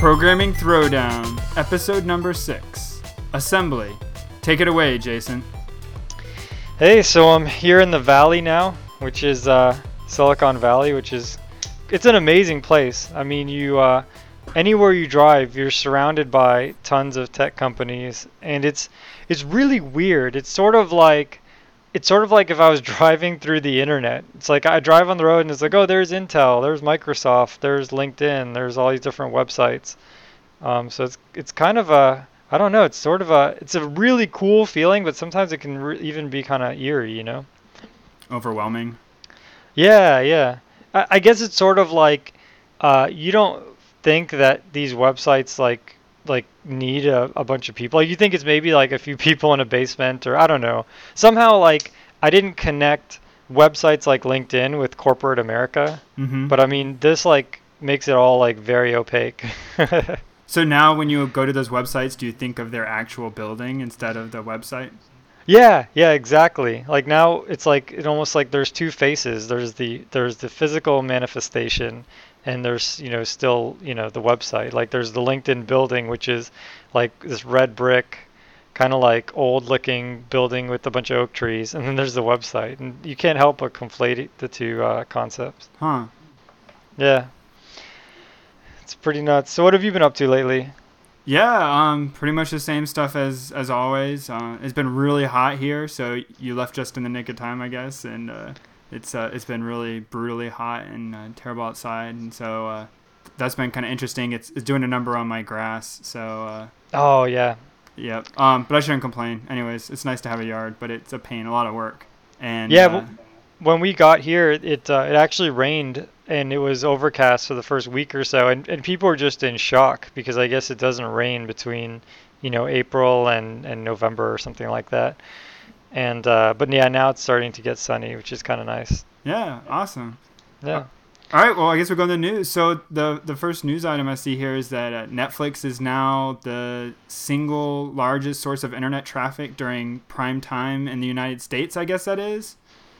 Programming Throwdown, episode number six Assembly. Take it away, Jason. Hey, so I'm here in the valley now, which is uh, Silicon Valley, which is it's an amazing place. I mean, you uh, anywhere you drive, you're surrounded by tons of tech companies, and it's it's really weird. It's sort of like it's sort of like if I was driving through the internet. It's like I drive on the road and it's like, oh, there's Intel, there's Microsoft, there's LinkedIn, there's all these different websites. Um, so it's it's kind of a I don't know. It's sort of a it's a really cool feeling, but sometimes it can re- even be kind of eerie, you know. Overwhelming. Yeah, yeah. I, I guess it's sort of like uh, you don't think that these websites like like need a, a bunch of people. Like you think it's maybe like a few people in a basement, or I don't know. Somehow, like I didn't connect websites like LinkedIn with corporate America, Mm-hmm. but I mean this like makes it all like very opaque. so now, when you go to those websites, do you think of their actual building instead of the website? Yeah, yeah, exactly. Like now it's like it almost like there's two faces. There's the there's the physical manifestation and there's, you know, still, you know, the website. Like there's the LinkedIn building which is like this red brick kind of like old looking building with a bunch of oak trees and then there's the website and you can't help but conflate the two uh, concepts. Huh. Yeah. It's pretty nuts. So what have you been up to lately? Yeah, um, pretty much the same stuff as as always. Uh, it's been really hot here, so you left just in the nick of time, I guess. And uh, it's uh, it's been really brutally hot and uh, terrible outside, and so uh, that's been kind of interesting. It's, it's doing a number on my grass, so uh, Oh, yeah. yep. Um, but I shouldn't complain. Anyways, it's nice to have a yard, but it's a pain, a lot of work. And Yeah, uh, well- when we got here, it uh, it actually rained and it was overcast for the first week or so, and, and people were just in shock because I guess it doesn't rain between you know April and, and November or something like that. And uh, but yeah, now it's starting to get sunny, which is kind of nice. yeah, awesome. Yeah. All right, well, I guess we're going to the news. So the the first news item I see here is that uh, Netflix is now the single largest source of internet traffic during prime time in the United States. I guess that is.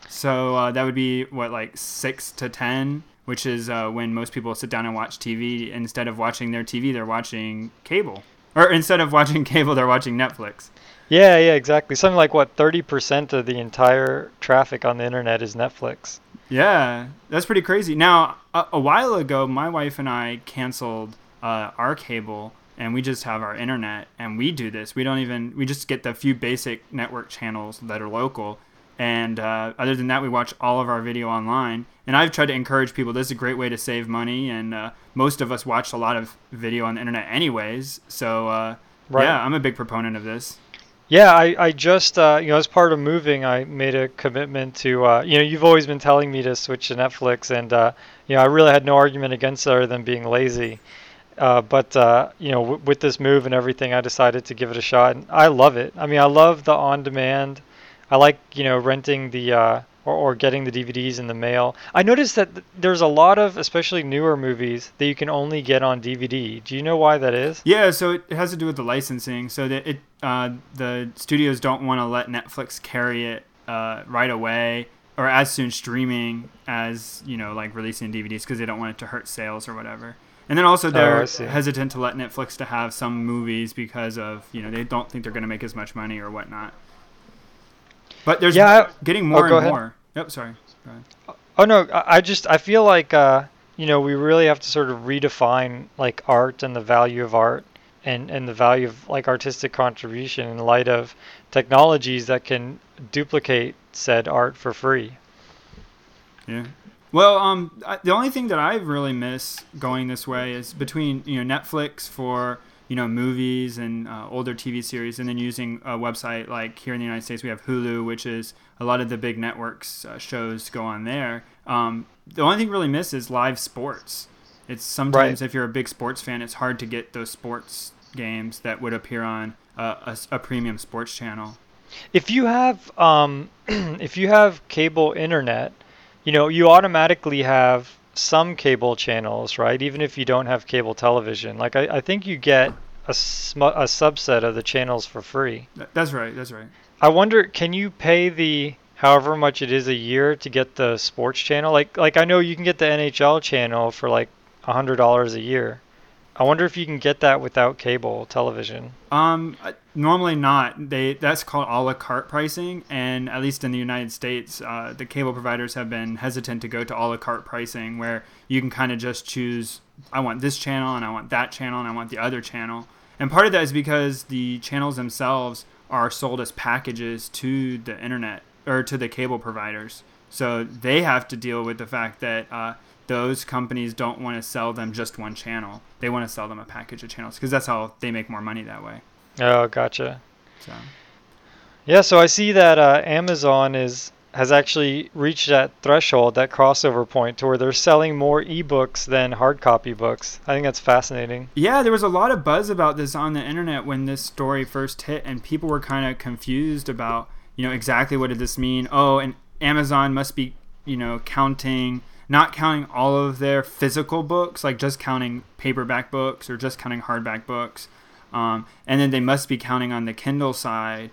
So uh, that would be what like six to ten, which is uh, when most people sit down and watch TV. Instead of watching their TV, they're watching cable, or instead of watching cable, they're watching Netflix. Yeah, yeah, exactly. Something like what 30% of the entire traffic on the internet is Netflix. Yeah, that's pretty crazy. Now, a, a while ago, my wife and I canceled uh, our cable, and we just have our internet, and we do this. We don't even we just get the few basic network channels that are local, and uh, other than that, we watch all of our video online. And I've tried to encourage people. This is a great way to save money, and uh, most of us watch a lot of video on the internet anyways. So uh, Right. yeah, I'm a big proponent of this. Yeah, I, I just, uh, you know, as part of moving, I made a commitment to, uh, you know, you've always been telling me to switch to Netflix, and, uh, you know, I really had no argument against it other than being lazy. Uh, but, uh, you know, w- with this move and everything, I decided to give it a shot, and I love it. I mean, I love the on demand. I like, you know, renting the, uh, or, or getting the DVDs in the mail. I noticed that th- there's a lot of, especially newer movies, that you can only get on DVD. Do you know why that is? Yeah, so it has to do with the licensing. So that it uh, the studios don't want to let Netflix carry it uh, right away or as soon streaming as you know like releasing DVDs because they don't want it to hurt sales or whatever. And then also Oh, they're see. hesitant to let Netflix to have some movies because of you know they don't think they're going to make as much money or whatnot. But there's Yeah, I- getting more go and ahead. more. Yep, sorry. Oh no, I I just I feel like uh, you know we really have to sort of redefine like art and the value of art and and the value of like artistic contribution in light of technologies that can duplicate said art for free. Yeah. Well, um, I, the only thing that I really miss going this way is between you know Netflix for you know movies and uh, older TV series, and then using a website like here in the United States we have Hulu, which is a lot of the big networks uh, shows go on there. Um, the only thing really miss is live sports. It's sometimes Right. if you're a big sports fan, it's hard to get those sports games that would appear on uh, a, a premium sports channel. If you have um, if you have cable internet, you know you automatically have some cable channels, right? Even if you don't have cable television, like I, I think you get a, sm- a subset of the channels for free. That's right. That's right. I wonder, can you pay the however much it is a year to get the sports channel? Like, like I know you can get the NHL channel for like a hundred dollars a year. I wonder if you can get that without cable television. Um, normally not. They that's called a la carte pricing, and at least in the United States, uh, the cable providers have been hesitant to go to a la carte pricing, where you can kind of just choose. I want this channel, and I want that channel, and I want the other channel. And part of that is because the channels themselves are sold as packages to the internet or to the cable providers. So they have to deal with the fact that uh, those companies don't want to sell them just one channel. They want to sell them a package of channels because that's how they make more money that way. Oh, gotcha. So Yeah, so I see that uh, Amazon is has actually reached that threshold, that crossover point, to where they're selling more ebooks than hard copy books. I think that's fascinating. yeah, there was a lot of buzz about this on the internet when this story first hit, and people were kind of confused about you know exactly what did this mean. Oh, and Amazon must be you know counting not counting all of their physical books, like just counting paperback books or just counting hardback books. Um, and then they must be counting on the Kindle side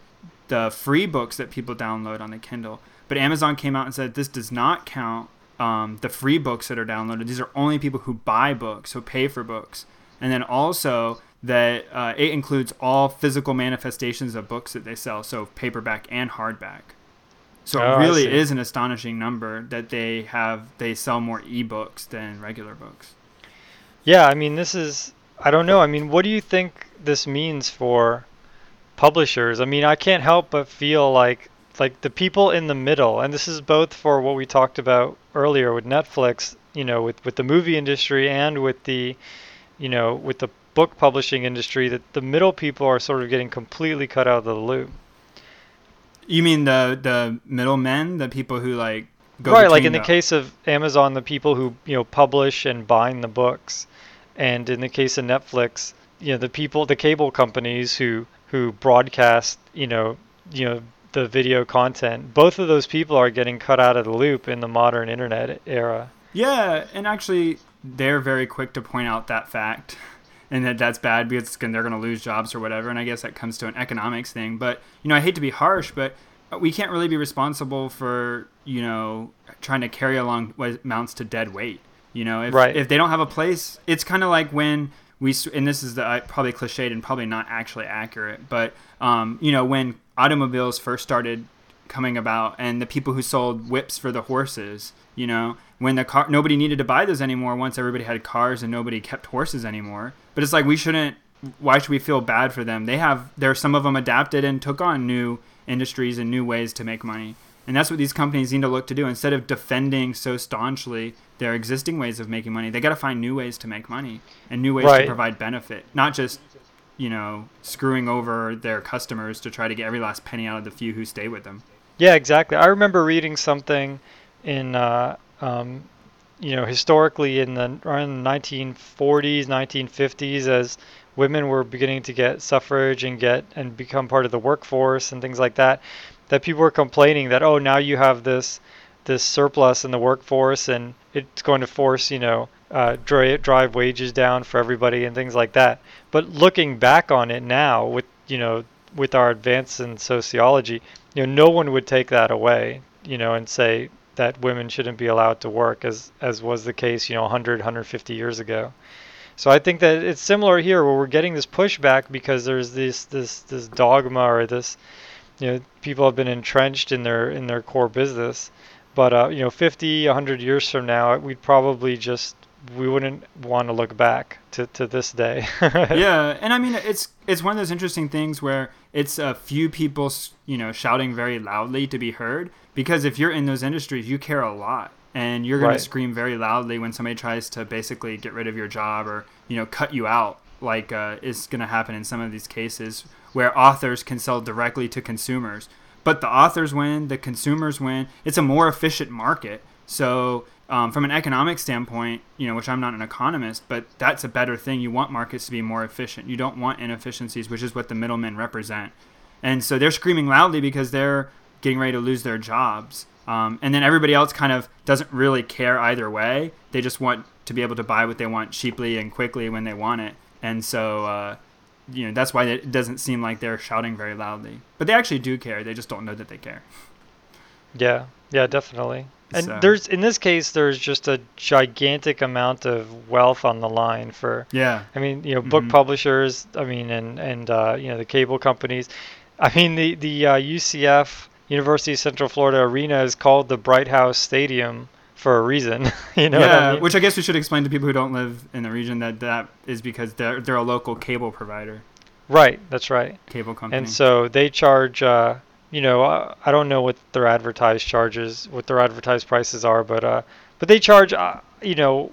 the free books that people download on the Kindle. But Amazon came out and said this does not count um, the free books that are downloaded. These are only people who buy books, who pay for books. And then also that uh, it includes all physical manifestations of books that they sell, so paperback and hardback. So Oh, it really is an astonishing number that they have. They sell more ebooks than regular books. Yeah, I mean, this is, I don't know. I mean, what do you think this means for publishers? I mean, I can't help but feel like like the people in the middle, and this is both for what we talked about earlier with Netflix, you know, with with the movie industry and with the, you know, with the book publishing industry, that the middle people are sort of getting completely cut out of the loop. You mean the the middlemen, the people who like go right, like in the case of Amazon, the people who you know publish and bind the books, and in the case of Netflix, you know the people, the cable companies who who broadcast, you know, you know the video content. Both of those people are getting cut out of the loop in the modern internet era. Yeah, and actually, they're very quick to point out that fact, and that that's bad because it's gonna, they're going to lose jobs or whatever. And I guess that comes to an economics thing. But you know, I hate to be harsh, but we can't really be responsible for you know trying to carry along what amounts to dead weight. You know, if Right. if they don't have a place, it's kind of like when we and this is the uh, probably cliched and probably not actually accurate, but um, you know, when automobiles first started coming about and the people who sold whips for the horses you know? When the car nobody needed to buy those anymore once everybody had cars and nobody kept horses anymore. But it's like we shouldn't why should we feel bad for them? They have there some of them adapted and took on new industries and new ways to make money. And that's what these companies need to look to do. Instead of defending so staunchly their existing ways of making money they got to find new ways to make money and new ways Right. to provide benefit not just you know screwing over their customers to try to get every last penny out of the few who stay with them Yeah, exactly. I remember reading something in, uh, um, you know, historically in the around the 1940s, 1950s, as women were beginning to get suffrage and get and become part of the workforce and things like that, that people were complaining that oh now you have this this surplus in the workforce and it's going to force you know uh, dri- drive wages down for everybody and things like that. But looking back on it now, with you know with our advance in sociology, you know no one would take that away, you know, and say that women shouldn't be allowed to work as as was the case you know 100 150 years ago. So I think that it's similar here where we're getting this pushback because there's this this this dogma or this you know people have been entrenched in their in their core business but uh, you know 50 100 years from now we'd probably just we wouldn't want to look back to, to this day yeah, and I mean it's it's one of those interesting things where it's a few people, you know, shouting very loudly to be heard. Because if you're in those industries, you care a lot, and you're going Right. to scream very loudly when somebody tries to basically get rid of your job or you know cut you out, like uh, is going to happen in some of these cases where authors can sell directly to consumers. But the authors win, the consumers win. It's a more efficient market. So um, from an economic standpoint, you know, which I'm not an economist, but that's a better thing. You want markets to be more efficient. You don't want inefficiencies, which is what the middlemen represent. And so they're screaming loudly because they're getting ready to lose their jobs. Um, and then everybody else kind of doesn't really care either way. They just want to be able to buy what they want cheaply and quickly when they want it. And so, uh, you know, that's why it doesn't seem like they're shouting very loudly. But they actually do care. They just don't know that they care. Yeah, yeah, definitely. And So- there's in this case, there's just a gigantic amount of wealth on the line for. Yeah. I mean, you know, book Mhm. publishers. I mean, and and uh, you know the cable companies. I mean, the the uh, UCF University of Central Florida Arena is called the Bright House Stadium for a reason. you know. yeah, I mean? which I guess we should explain to people who don't live in the region that that is because they're they're a local cable provider, right. That's right. cable company. And so they charge, uh, you know, uh, I don't know what their advertised charges, what their advertised prices are, but uh, but they charge, uh, you know,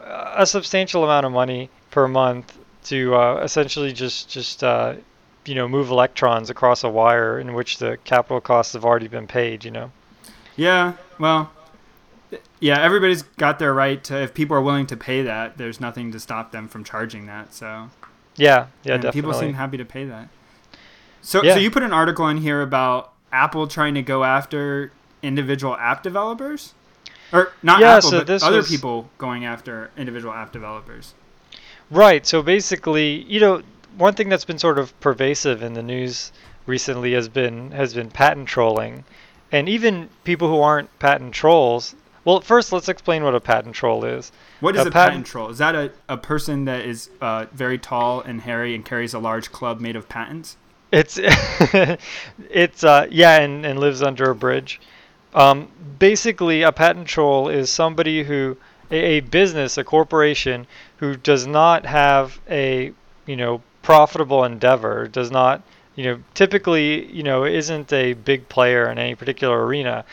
a substantial amount of money per month to uh, essentially just just uh, you know move electrons across a wire in which the capital costs have already been paid. You know. yeah, well, yeah, everybody's got their right to. If people are willing to pay that, there's nothing to stop them from charging that. So Yeah. Yeah. and definitely. people seem happy to pay that. So, Yeah. so you put an article in here about Apple trying to go after individual app developers, or not Yeah, Apple, so but other was- people going after individual app developers. Right. So basically, you know, one thing that's been sort of pervasive in the news recently has been has been patent trolling, and even people who aren't patent trolls. Well, first let's explain what a patent troll is. What is A a, patent, patent- troll? Is that a, a person that is uh, very tall and hairy and carries a large club made of patents? It's it's uh yeah, and, and lives under a bridge. Um, basically, a patent troll is somebody who a, a business, a corporation who does not have a you know profitable endeavor, does not you know typically you know isn't a big player in any particular arena,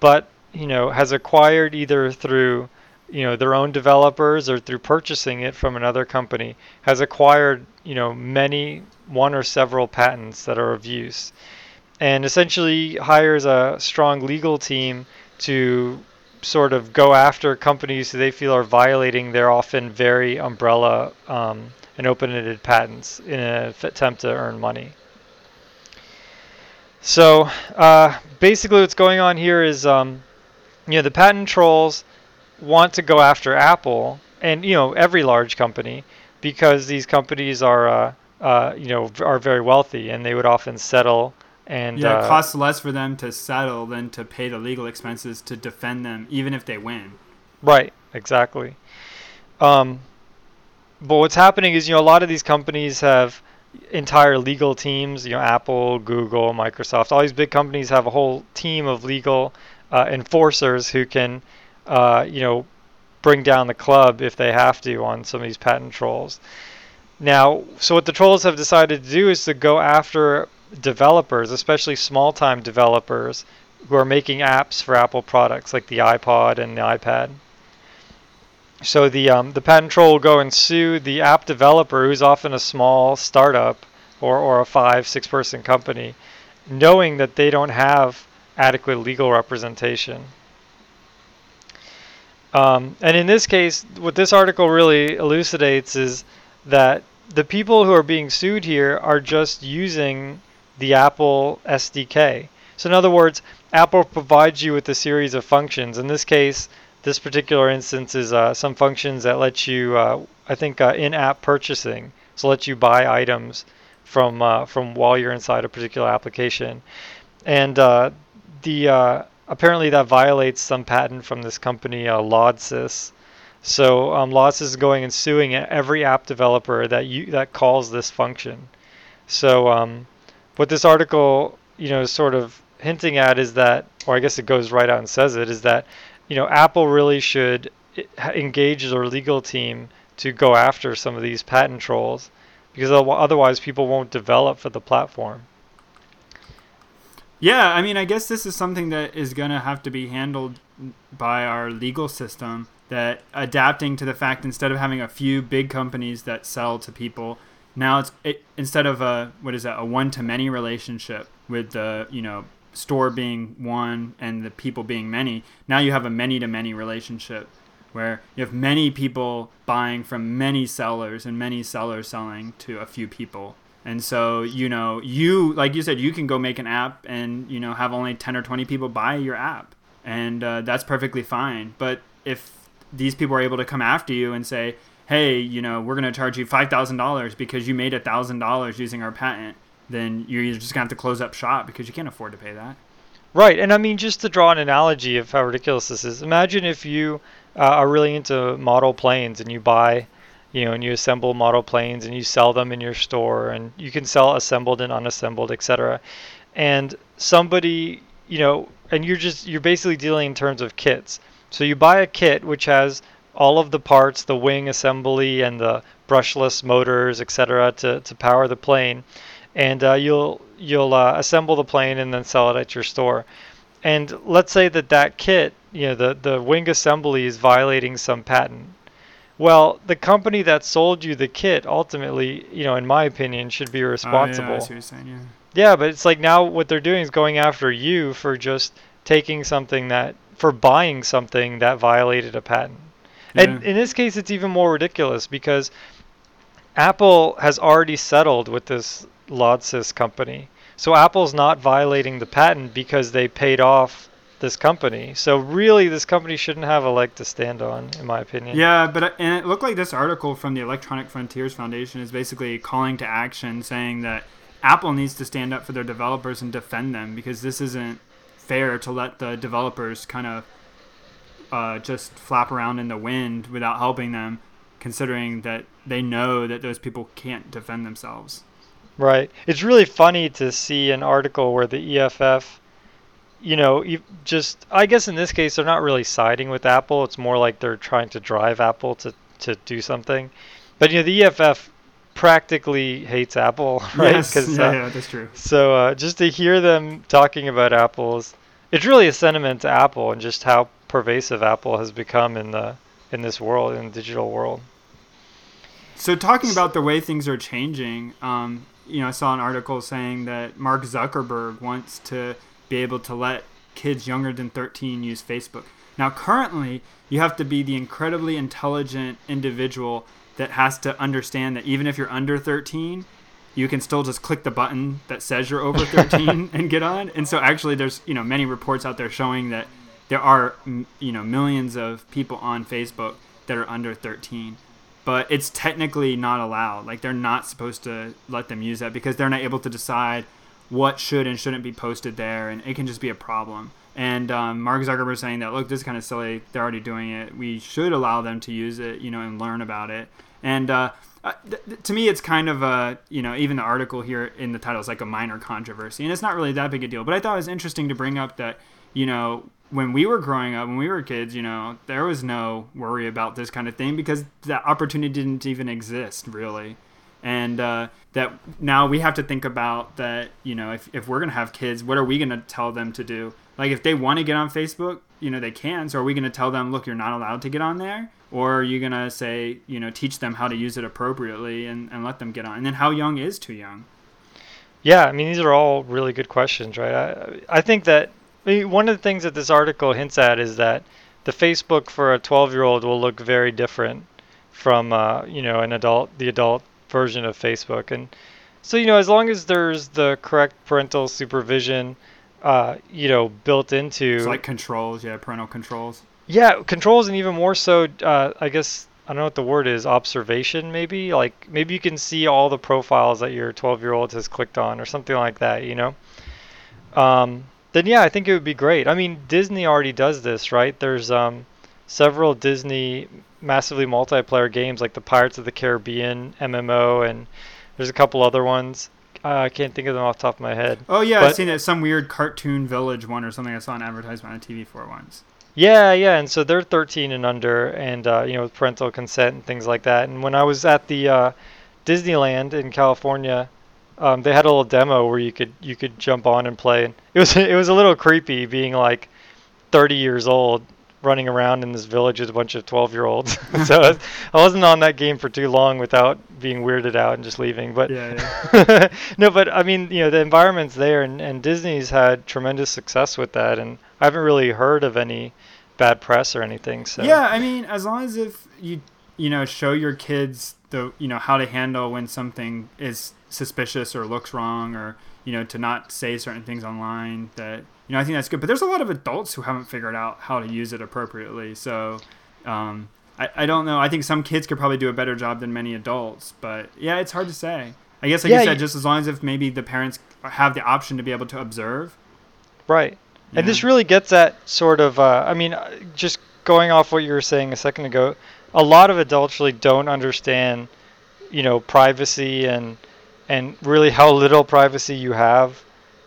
but you know has acquired either through you know their own developers or through purchasing it from another company has acquired you know many one or several patents that are of use and essentially hires a strong legal team to sort of go after companies who they feel are violating their often very umbrella um, and open-ended patents in an attempt to earn money. So uh, basically, what's going on here is, um, you know, the patent trolls want to go after Apple and you know every large company because these companies are, uh, uh, you know, are very wealthy and they would often settle and yeah, uh, it costs less for them to settle than to pay the legal expenses to defend them, even if they win. Right, exactly. Um, but what's happening is, you know, a lot of these companies have entire legal teams. You know, Apple, Google, Microsoft, all these big companies have a whole team of legal uh, enforcers who can, uh, you know, bring down the club if they have to on some of these patent trolls. Now, so what the trolls have decided to do is to go after developers, especially small-time developers who are making apps for Apple products like the iPod and the iPad. So the um, the patent troll will go and sue the app developer, who's often a small startup or, or a five six person company, knowing that they don't have adequate legal representation. Um, and in this case, what this article really elucidates is that the people who are being sued here are just using the Apple SDK. So in other words, Apple provides you with a series of functions. In this case, this particular instance is uh, some functions that let you, uh, I think, uh, in-app purchasing. So let you buy items from uh, from while you're inside a particular application, and uh, the uh, apparently that violates some patent from this company, uh. So um, is going and suing every app developer that you that calls this function. So um, what this article, you know, is sort of hinting at is that, or I guess it goes right out and says it, is that, you know, Apple really should engage their legal team to go after some of these patent trolls, because otherwise people won't develop for the platform. Yeah, I mean, I guess this is something that is going to have to be handled by our legal system. That adapting to the fact instead of having a few big companies that sell to people, now it's it, instead of a what is that a one to many relationship with the you know store being one and the people being many. Now you have a many to many relationship where you have many people buying from many sellers and many sellers selling to a few people. And so, you know, you, like you said, you can go make an app and, you know, have only 10 or 20 people buy your app. And uh, that's perfectly fine. But if these people are able to come after you and say, hey, you know, we're going to charge you $5,000 because you made $1,000 using our patent, then you're just going to have to close up shop because you can't afford to pay that. Right, and I mean just to draw an analogy of how ridiculous this is. Imagine if you uh, are really into model planes and you buy, you know, and you assemble model planes and you sell them in your store, and you can sell assembled and unassembled, etc. And somebody, you know, and you're just you're basically dealing in terms of kits. So you buy a kit which has all of the parts, the wing assembly and the brushless motors, etc., to, to power the plane, and uh, you'll you'll uh, assemble the plane and then sell it at your store. And let's say that that kit, you know, the the wing assembly is violating some patent. Well, the company that sold you the kit ultimately, you know, in my opinion, should be responsible. Oh, yeah, what you're saying, yeah. Yeah, but it's like now what they're doing is going after you for just taking something that for buying something that violated a patent. Yeah. And in this case, it's even more ridiculous because Apple has already settled with this Lodsys company. So Apple's not violating the patent because they paid off this company. So really, this company shouldn't have a leg to stand on, in my opinion. Yeah, but uh, and it looked like this article from the Electronic Frontiers Foundation is basically calling to action, saying that Apple needs to stand up for their developers and defend them because this isn't fair to let the developers kind of uh, just flap around in the wind without helping them, considering that they know that those people can't defend themselves. Right. It's really funny to see an article where the EFF, you know, you just I guess in this case they're not really siding with Apple. It's more like they're trying to drive Apple to to do something. But you know, the EFF practically hates Apple, right? Yes, 'Cause, yeah, uh, yeah, that's true. So uh, just to hear them talking about apples, it's really a sentiment to Apple and just how pervasive Apple has become in the in this world, in the digital world. So talking about the way things are changing, um, you know, I saw an article saying that Mark Zuckerberg wants to be able to let kids younger than 13 use Facebook. Now, currently, you have to be the incredibly intelligent individual that has to understand that even if you're under 13, you can still just click the button that says you're over 13 and get on. And so, actually, there's you know many reports out there showing that there are you know millions of people on Facebook that are under 13 but it's technically not allowed. Like they're not supposed to let them use that because they're not able to decide what should and shouldn't be posted there, and it can just be a problem. And um, Mark Zuckerberg saying that look, this is kind of silly. They're already doing it. We should allow them to use it, you know, and learn about it. And uh, uh, th- th- to me, it's kind of a you know even the article here in the title is like a minor controversy, and it's not really that big a deal. But I thought it was interesting to bring up that you know when we were growing up, when we were kids, you know, there was no worry about this kind of thing because that opportunity didn't even exist really. And uh, that now we have to think about that, you know, if, if we're going to have kids, what are we going to tell them to do? Like, if they want to get on Facebook, you know, they can. So, are we going to tell them, look, you're not allowed to get on there? Or are you going to say, you know, teach them how to use it appropriately and, and let them get on? And then, how young is too young? Yeah, I mean these are all really good questions, right? I I think that I mean, one of the things that this article hints at is that the Facebook for a 12-year-old will look very different from uh, you know an adult, the adult version of Facebook, and so you know as long as there's the correct parental supervision, uh, you know, built into It's like controls, yeah, parental controls. yeah controls, and even more so, uh, I guess I don't know what the word is, observation maybe. Like maybe you can see all the profiles that your 12-year-old has clicked on or something like that, you know. Um, then yeah, I think it would be great. I mean, Disney already does this, right? There's um, several Disney massively multiplayer games like the Pirates of the Caribbean MMO, and there's a couple other ones. Uh, I can't think of them off the top of my head. Oh yeah, I've seen it. Some weird cartoon village one or something. I saw an advertisement on TV for once. Yeah, yeah, and so they're 13 and under, and uh, you know, with parental consent and things like that. And when I was at the uh, Disneyland in California, um, they had a little demo where you could you could jump on and play. And it was it was a little creepy being like 30 years old running around in this village with a bunch of 12 year olds. so I, was, I wasn't on that game for too long without being weirded out and just leaving. But Yeah, yeah. no, but I mean, you know, the environment's there, and, and Disney's had tremendous success with that, and I haven't really heard of any bad press or anything. So Yeah, I mean, as long as if you you know show your kids the you know how to handle when something is suspicious or looks wrong, or you know to not say certain things online. That you know, I think that's good. But there's a lot of adults who haven't figured out how to use it appropriately. So. Um, I, I don't know. I think some kids could probably do a better job than many adults, but yeah, it's hard to say. I guess, like Yeah, you said, you- just as long as if maybe the parents have the option to be able to observe. right. And this really gets at sort of, uh, I mean, uh, just going off what you were saying a second ago, a lot of adults really don't understand, you know, privacy and and really how little privacy you have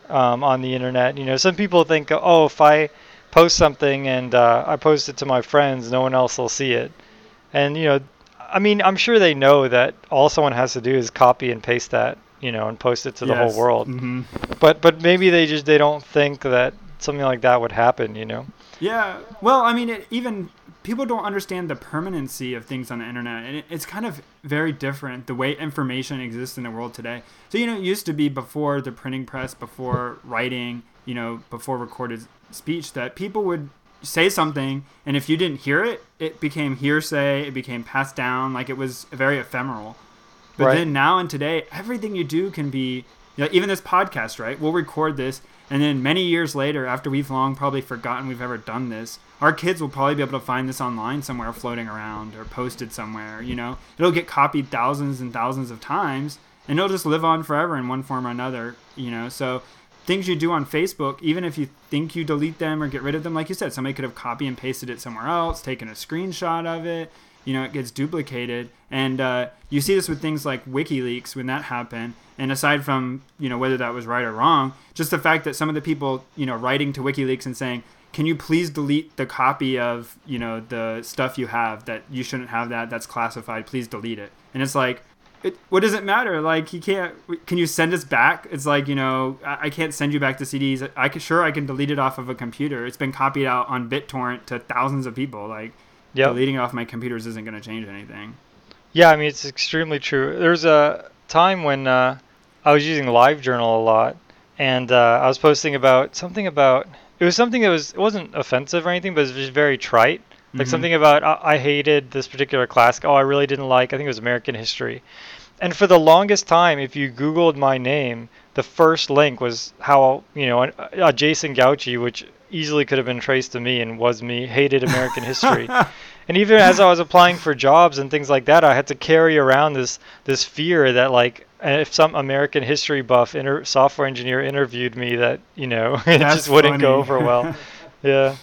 um, on the internet. You know, some people think, oh, if I post something and uh, I post it to my friends, no one else will see it. And you know, I mean, I'm sure they know that all someone has to do is copy and paste that, you know, and post it to the whole world. hmm But but maybe they just they don't think that something like that would happen, you know. Yeah. Well, I mean, it, even people don't understand the permanency of things on the internet, and it, it's kind of very different the way information exists in the world today. So you know, it used to be before the printing press, before writing, you know, before recorded speech, that people would say something, and if you didn't hear it, it became hearsay. It became passed down, like it was very ephemeral. But Right. then now and today, everything you do can be, you know, even this podcast, right? We'll record this, and then many years later, after we've long probably forgotten we've ever done this, our kids will probably be able to find this online somewhere floating around or posted somewhere, you know? It'll get copied thousands and thousands of times, and it'll just live on forever in one form or another, you know? So things you do on Facebook, even if you think you delete them or get rid of them, like you said, somebody could have copy and pasted it somewhere else, taken a screenshot of it, you know, it gets duplicated. And uh, you see this with things like WikiLeaks when that happened. And aside from, you know, whether that was right or wrong, just the fact that some of the people, you know, writing to WikiLeaks and saying, can you please delete the copy of, you know, the stuff you have that you shouldn't have that, that's classified, please delete it. And it's like, it, what does it matter? Like, he can't, can you send us back? It's like, you know, I, I can't send you back the CDs. I can, sure, I can delete it off of a computer. It's been copied out on BitTorrent to thousands of people. Like, Yep. deleting off my computers isn't going to change anything. Yeah, I mean it's extremely true. There's a time when uh, I was using LiveJournal a lot, and uh, I was posting about something about it was something that was it wasn't offensive or anything, but it was just very trite. Like Mhm. something about I, I hated this particular class. Oh, I really didn't like. I think it was American history. And for the longest time, if you Googled my name, the first link was how you know a, a Jason Gauchi, which easily could have been traced to me and was me, hated American history. And even as I was applying for jobs and things like that, I had to carry around this this fear that like if some American history buff inter- software engineer interviewed me, that you know it That's just wouldn't go over well. yeah.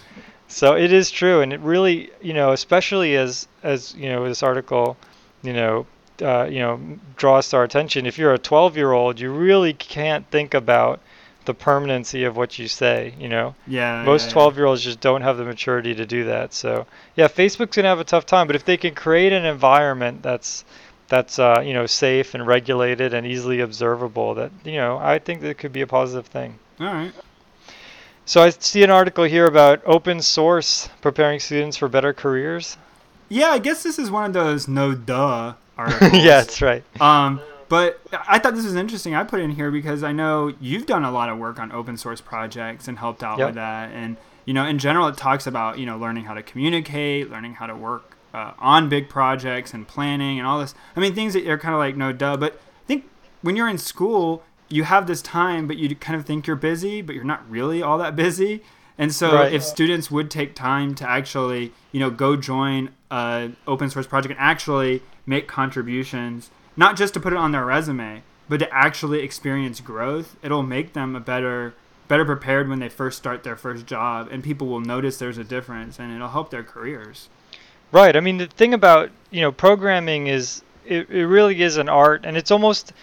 So it is true, and it really, you know, especially as as you know this article, you know, uh, you know, draws to our attention. If you're a 12 year old, you really can't think about the permanency of what you say. You know, Yeah. most yeah, yeah. 12 year olds just don't have the maturity to do that. So yeah, Facebook's gonna have a tough time. But if they can create an environment that's that's uh, you know safe and regulated and easily observable, that you know I think that could be a positive thing. All right. So I see an article here about open source preparing students for better careers. Yeah, I guess this is one of those no duh articles. yeah, that's right. Um, but I thought this was interesting. I put it in here because I know you've done a lot of work on open source projects and helped out Yep. with that. And you know, in general, it talks about you know learning how to communicate, learning how to work uh, on big projects and planning and all this. I mean, things that are kind of like no duh. But I think when you're in school, you have this time, but you kind of think you're busy, but you're not really all that busy. And so, Right. if students would take time to actually, you know, go join a open source project and actually make contributions, not just to put it on their resume, but to actually experience growth, it'll make them a better better prepared when they first start their first job and people will notice there's a difference and it'll help their careers. Right. I mean, the thing about you know programming is it, it really is an art, and it's almost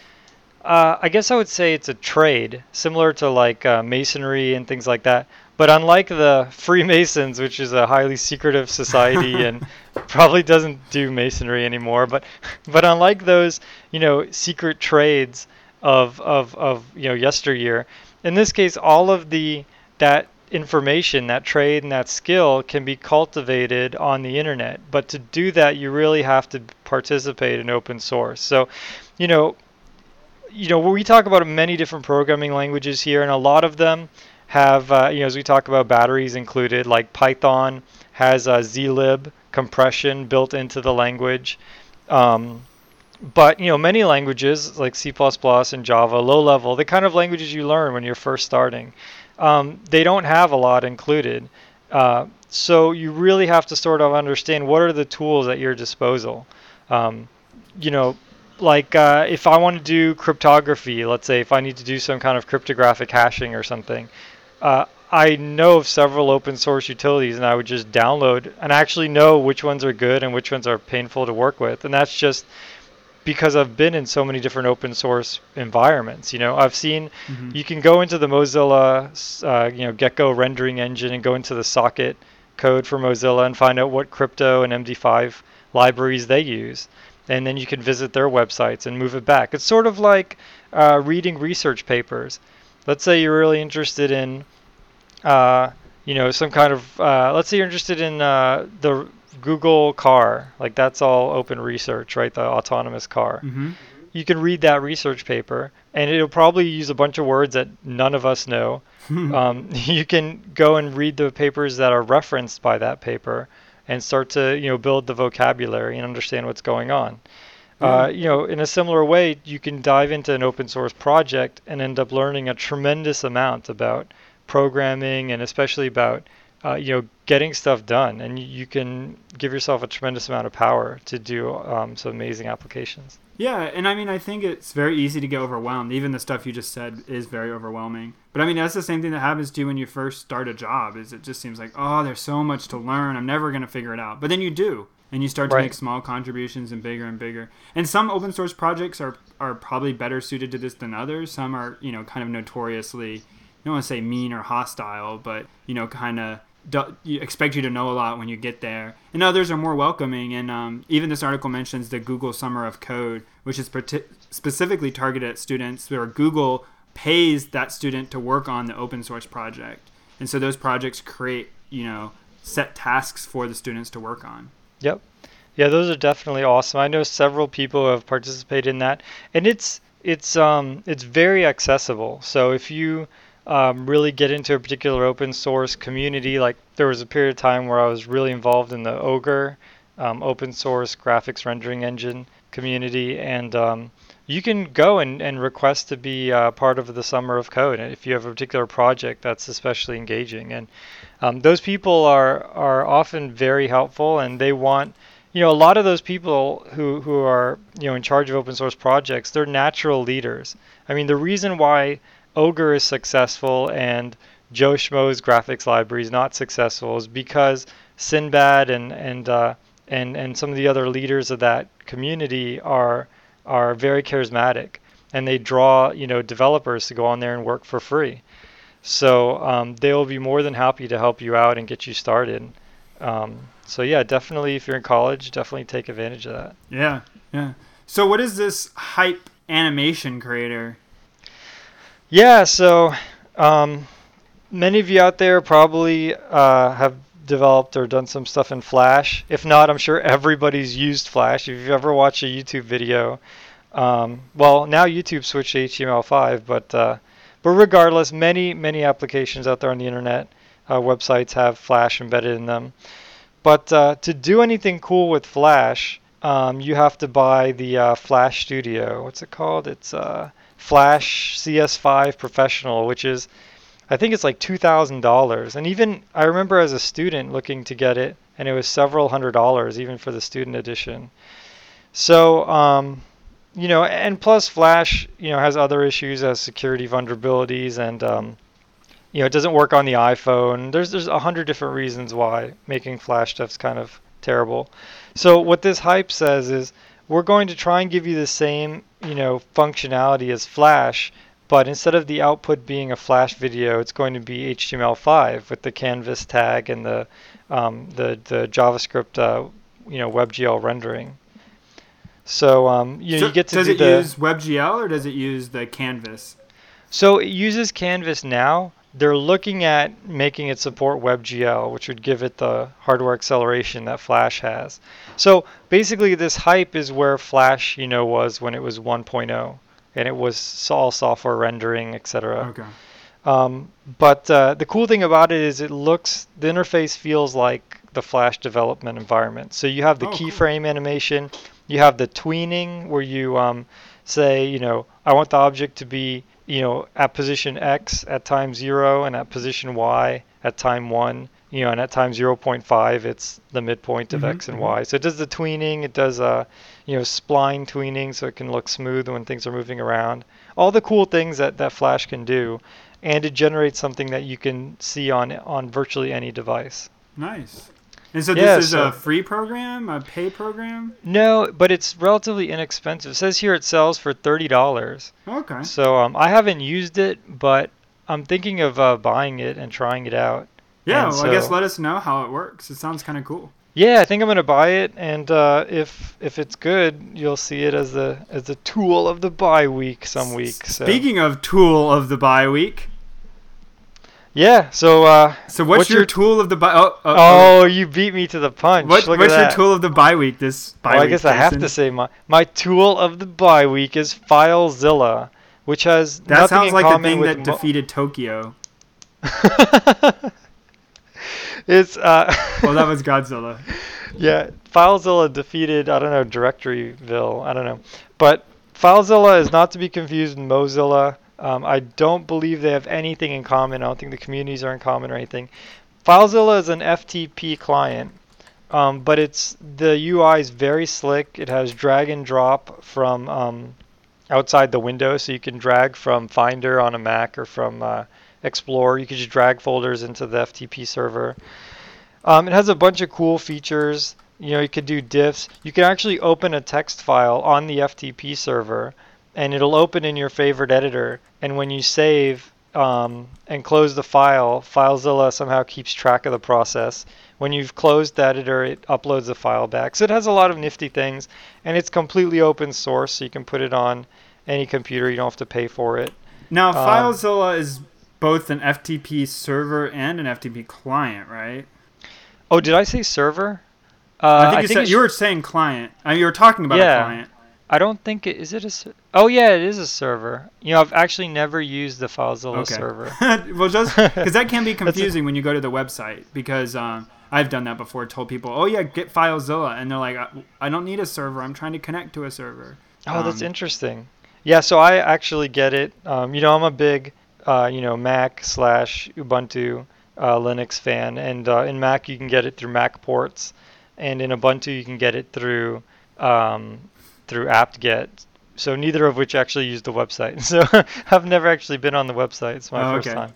uh, I guess I would say it's a trade, similar to like uh, masonry and things like that. But unlike the Freemasons, which is a highly secretive society and probably doesn't do masonry anymore, but but unlike those, you know, secret trades of of of you know yesteryear, in this case, all of the that information, that trade and that skill can be cultivated on the internet. But to do that, you really have to participate in open source. So, you know, you know, we talk about many different programming languages here, and a lot of them have, uh, you know, as we talk about batteries included, like Python has a zlib compression built into the language. Um, but you know, many languages like C++ and Java, low level, the kind of languages you learn when you're first starting, um, they don't have a lot included. Uh, so you really have to sort of understand what are the tools at your disposal. Um, you know, like uh, if I want to do cryptography, let's say if I need to do some kind of cryptographic hashing or something, uh, I know of several open source utilities, and I would just download and actually know which ones are good and which ones are painful to work with, and that's just because I've been in so many different open source environments. You know, I've seen Mhm. you can go into the Mozilla, uh, you know, Gecko rendering engine and go into the socket code for Mozilla and find out what crypto and MD5 libraries they use, and then you can visit their websites and move it back. It's sort of like uh, reading research papers. Let's say you're really interested in, uh, you know, some kind of. Uh, let's say you're interested in uh, the Google car, like that's all open research, right? The autonomous car. Mm-hmm. You can read that research paper, and it'll probably use a bunch of words that none of us know. um, you can go and read the papers that are referenced by that paper, and start to you know build the vocabulary and understand what's going on. Uh, you know, in a similar way, you can dive into an open source project and end up learning a tremendous amount about programming and especially about uh, you know getting stuff done. And you can give yourself a tremendous amount of power to do um, some amazing applications. Yeah, and I mean, I think it's very easy to get overwhelmed. Even the stuff you just said is very overwhelming. But I mean, that's the same thing that happens to you when you first start a job. Is it just seems like, oh, there's so much to learn. I'm never gonna figure it out. But then you do, and you start to Right. make small contributions and bigger and bigger. And some open source projects are are probably better suited to this than others. Some are, you know, kind of notoriously, I don't want to say mean or hostile, but you know, kind of do, you expect you to know a lot when you get there. And others are more welcoming. And um, even this article mentions the Google Summer of Code, which is specifically targeted at students where Google pays that student to work on the open source project. And so those projects create, you know, set tasks for the students to work on. Yep. Yeah, those are definitely awesome. I know several people have participated in that, and it's it's um it's very accessible. So if you um, really get into a particular open source community, like there was a period of time where I was really involved in the Ogre um, open source graphics rendering engine community, and um, you can go and, and request to be uh, part of the Summer of Code if you have a particular project that's especially engaging. And um, those people are are often very helpful, and they want you know a lot of those people who who are you know in charge of open source projects they're natural leaders i mean the reason why ogre is successful and joe schmo's graphics library is not successful is because sinbad and and uh, and and some of the other leaders of that community are are very charismatic and they draw you know developers to go on there and work for free so um, they will be more than happy to help you out and get you started um, so yeah, definitely if you're in college, definitely take advantage of that. Yeah, yeah. So what is this hype animation creator? Yeah, so um, many of you out there probably uh, have developed or done some stuff in Flash. If not, I'm sure everybody's used Flash. If you've ever watched a YouTube video, um, well, now YouTube switched to HTML5, but uh, but regardless, many many applications out there on the internet, uh, websites have Flash embedded in them. But uh, to do anything cool with Flash, um, you have to buy the uh, Flash Studio. What's it called? It's uh, Flash CS5 Professional, which is, I think it's like $2,000. And even, I remember as a student looking to get it, and it was several hundred dollars even for the student edition. So, um, you know, and plus Flash, you know, has other issues as security vulnerabilities and, um, you know, it doesn't work on the iPhone. There's there's a hundred different reasons why making Flash stuff's kind of terrible. So what this hype says is we're going to try and give you the same, you know, functionality as Flash, but instead of the output being a Flash video, it's going to be HTML5 with the canvas tag and the um, the the JavaScript, uh, you know, WebGL rendering. So um, you, So you get to does do it the use WebGL or does it use the canvas? So it uses Canvas now. They're looking at making it support WebGL, which would give it the hardware acceleration that Flash has. So basically, this hype is where Flash, you know, was when it was 1.0, and it was all software rendering, etc. Okay. Um, but uh, the cool thing about it is it looks, the interface feels like the Flash development environment. So you have the Oh, cool. keyframe animation, you have the tweening where you um, say, you know, I want the object to be, you know, at position X at time zero and at position Y at time one. You know, and at time 0.5, it's the midpoint of Mhm, X and mhm. Y. So it does the tweening. It does, uh, you know, spline tweening so it can look smooth when things are moving around. All the cool things that, that Flash can do, and it generates something that you can see on on virtually any device. Nice. And so Yeah, this is so- a free program, a pay program. No, but it's relatively inexpensive. It says here it sells for thirty dollars. Okay. So um, I haven't used it, but I'm thinking of uh, buying it and trying it out. Yeah. And Well, I guess let us know how it works. It sounds kind of cool. Yeah, I think I'm gonna buy it, and uh, if if it's good, you'll see it as a as a tool of the bye week some week. So. Speaking of tool of the bye week, Yeah. So. Uh, so what's, What's your, your- tool of the bye? Oh, oh, oh, you beat me to the punch. What, what's at your tool of the bye week this bye Well, I guess I have Jason? to say my my tool of the bye week is FileZilla, which has That nothing sounds in like the thing that mo- defeated Tokyo. it's uh. Well, that was Godzilla. Yeah, FileZilla defeated, I don't know, Directoryville, I don't know. But FileZilla is not to be confused with Mozilla. Um, I don't believe they have anything in common. I don't think the communities are in common or anything. FileZilla is an FTP client, um, but it's the UI is very slick. It has drag and drop from um, outside the window, so you can drag from Finder on a Mac or from uh, Explorer. You can just drag folders into the FTP server. Um, it has a bunch of cool features. You know, you could do diffs. You can actually open a text file on the FTP server, and it'll open in your favorite editor. And when you save um, and close the file, FileZilla somehow keeps track of the process. When you've closed the editor, it uploads the file back. So it has a lot of nifty things, and it's completely open source, so you can put it on any computer. You don't have to pay for it. Now, Um, FileZilla is both an FTP server and an FTP client, right? Oh, did I say server? Uh, I think, you, said, it's- you were saying client. I mean, you were talking about Yeah. a client. I don't think it is it a. Oh yeah, it is a server. You know, I've actually never used the FileZilla Okay. server. well, just because that can be That's confusing when you go to the website. Because um, I've done that before. Told people, "Oh yeah, get FileZilla," and they're like, "I, I don't need a server. I'm trying to connect to a server." Oh, that's Um, interesting. Yeah, so I actually get it. Um, you know, I'm a big, uh, you know, Mac slash Ubuntu uh, Linux fan, and uh, in Mac you can get it through Mac ports, and in Ubuntu you can get it through um, through apt-get. So neither of which actually use the website. So I've never actually been on the website. It's my Oh, first okay. time.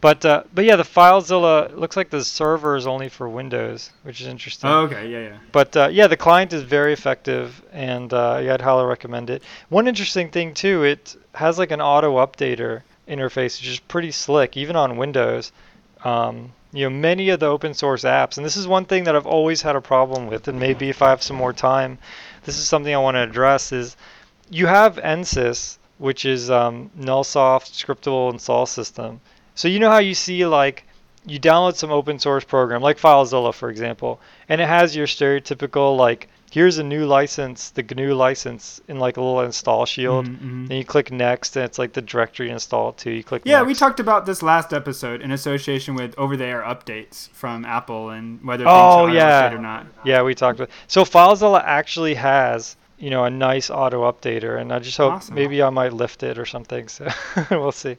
But uh, but yeah, the FileZilla looks like the server is only for Windows, which is interesting. Oh, okay, yeah, yeah. But uh, yeah, the client is very effective, and uh, yeah, I'd highly recommend it. One interesting thing too, it has like an auto updater interface, is pretty slick, even on Windows. Um, you know, many of the open source apps, and this is one thing that I've always had a problem with, and maybe if I have some more time, this is something I want to address. Is you have NSIS, which is um, Nullsoft Scriptable Install System. So you know how you see like you download some open source program like FileZilla, for example, and it has your stereotypical like here's a new license, the GNU license in like a little install shield. Mhm, mhm. Then you click next, and it's like the directory install too. You click Yeah, next. we talked about this last episode in association with over-the-air updates from Apple and whether Oh, things should yeah. or not. Yeah, we talked about. So FileZilla actually has you know a nice auto updater, and I just hope Awesome. maybe I might lift it or something. So we'll see.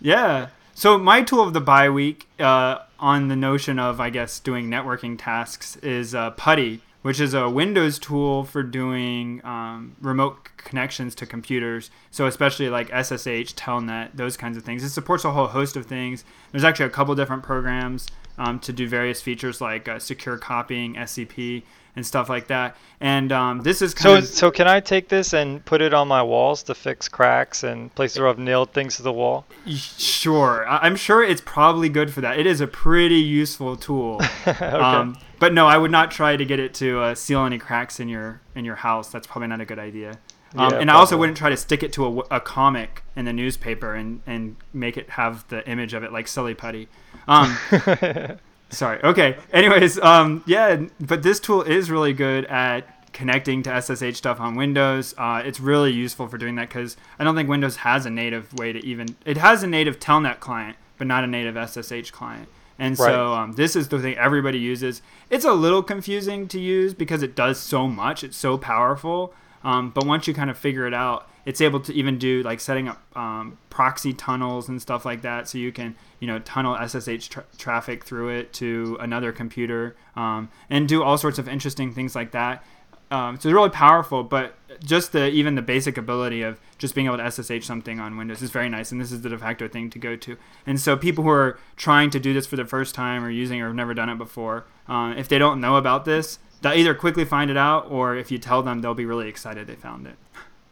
Yeah. So my tool of the bye week, uh, on the notion of I guess doing networking tasks, is uh, Putty, which is a Windows tool for doing um, remote connections to computers. So especially like SSH, Telnet, those kinds of things. It supports a whole host of things. There's actually a couple different programs um, to do various features like uh, secure copying, SCP, and stuff like that. And um, this is kind So of so can I take this and put it on my walls to fix cracks and places where I've nailed things to the wall? Sure, I'm sure it's probably good for that. It is a pretty useful tool. okay. um, but no, I would not try to get it to uh, seal any cracks in your in your house. That's probably not a good idea. Um, Yeah, and I also wouldn't try to stick it to a comic in the newspaper and, and make it have the image of it like silly putty. Um, sorry. Okay. Anyways, um, yeah, but this tool is really good at connecting to SSH stuff on Windows. Uh, it's really useful for doing that because I don't think Windows has a native way to even. It has a native Telnet client, but not a native SSH client. And so um, this is the thing everybody uses. It's a little confusing to use because it does so much. It's so powerful. Um, but once you kind of figure it out, it's able to even do like setting up um, proxy tunnels and stuff like that, so you can you know tunnel SSH tra- traffic through it to another computer um, and do all sorts of interesting things like that. Um, so it's really powerful, but just the even the basic ability of just being able to SSH something on Windows is very nice, and this is the de facto thing to go to. And so people who are trying to do this for the first time or using or have never done it before, um, if they don't know about this, they'll either quickly find it out, or if you tell them, they'll be really excited they found it.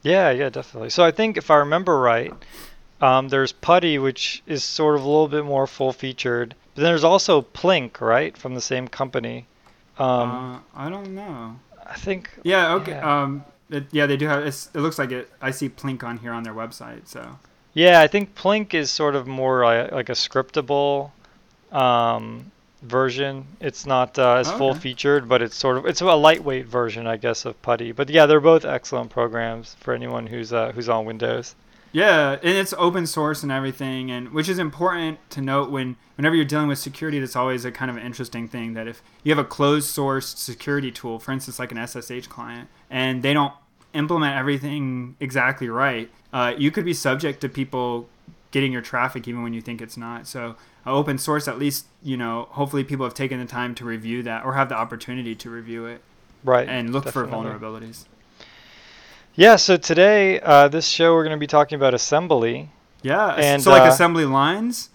Yeah, yeah, definitely. So I think if I remember right, um, there's Putty, which is sort of a little bit more full featured. But then there's also Plink, right, from the same company. Um, uh, I don't know. I think. Yeah. Okay. yeah. Um. It, yeah, they do have. It's, it looks like it. I see Plink on here on their website. So. Yeah, I think Plink is sort of more like, like a scriptable um, version. It's not uh, as Okay. full featured, but it's sort of it's a lightweight version, I guess, of Putty. But yeah, they're both excellent programs for anyone who's uh, who's on Windows. Yeah, and it's open source and everything, and which is important to note when whenever you're dealing with security. That's always a kind of an interesting thing that if you have a closed source security tool, for instance, like an SSH client, and they don't implement everything exactly right, uh, you could be subject to people getting your traffic even when you think it's not. So uh, open source, at least you know, hopefully people have taken the time to review that or have the opportunity to review it Right. and look for vulnerabilities. Yeah. So today, uh, this show, we're going to be talking about assembly. Yeah, And, so like uh, assembly lines.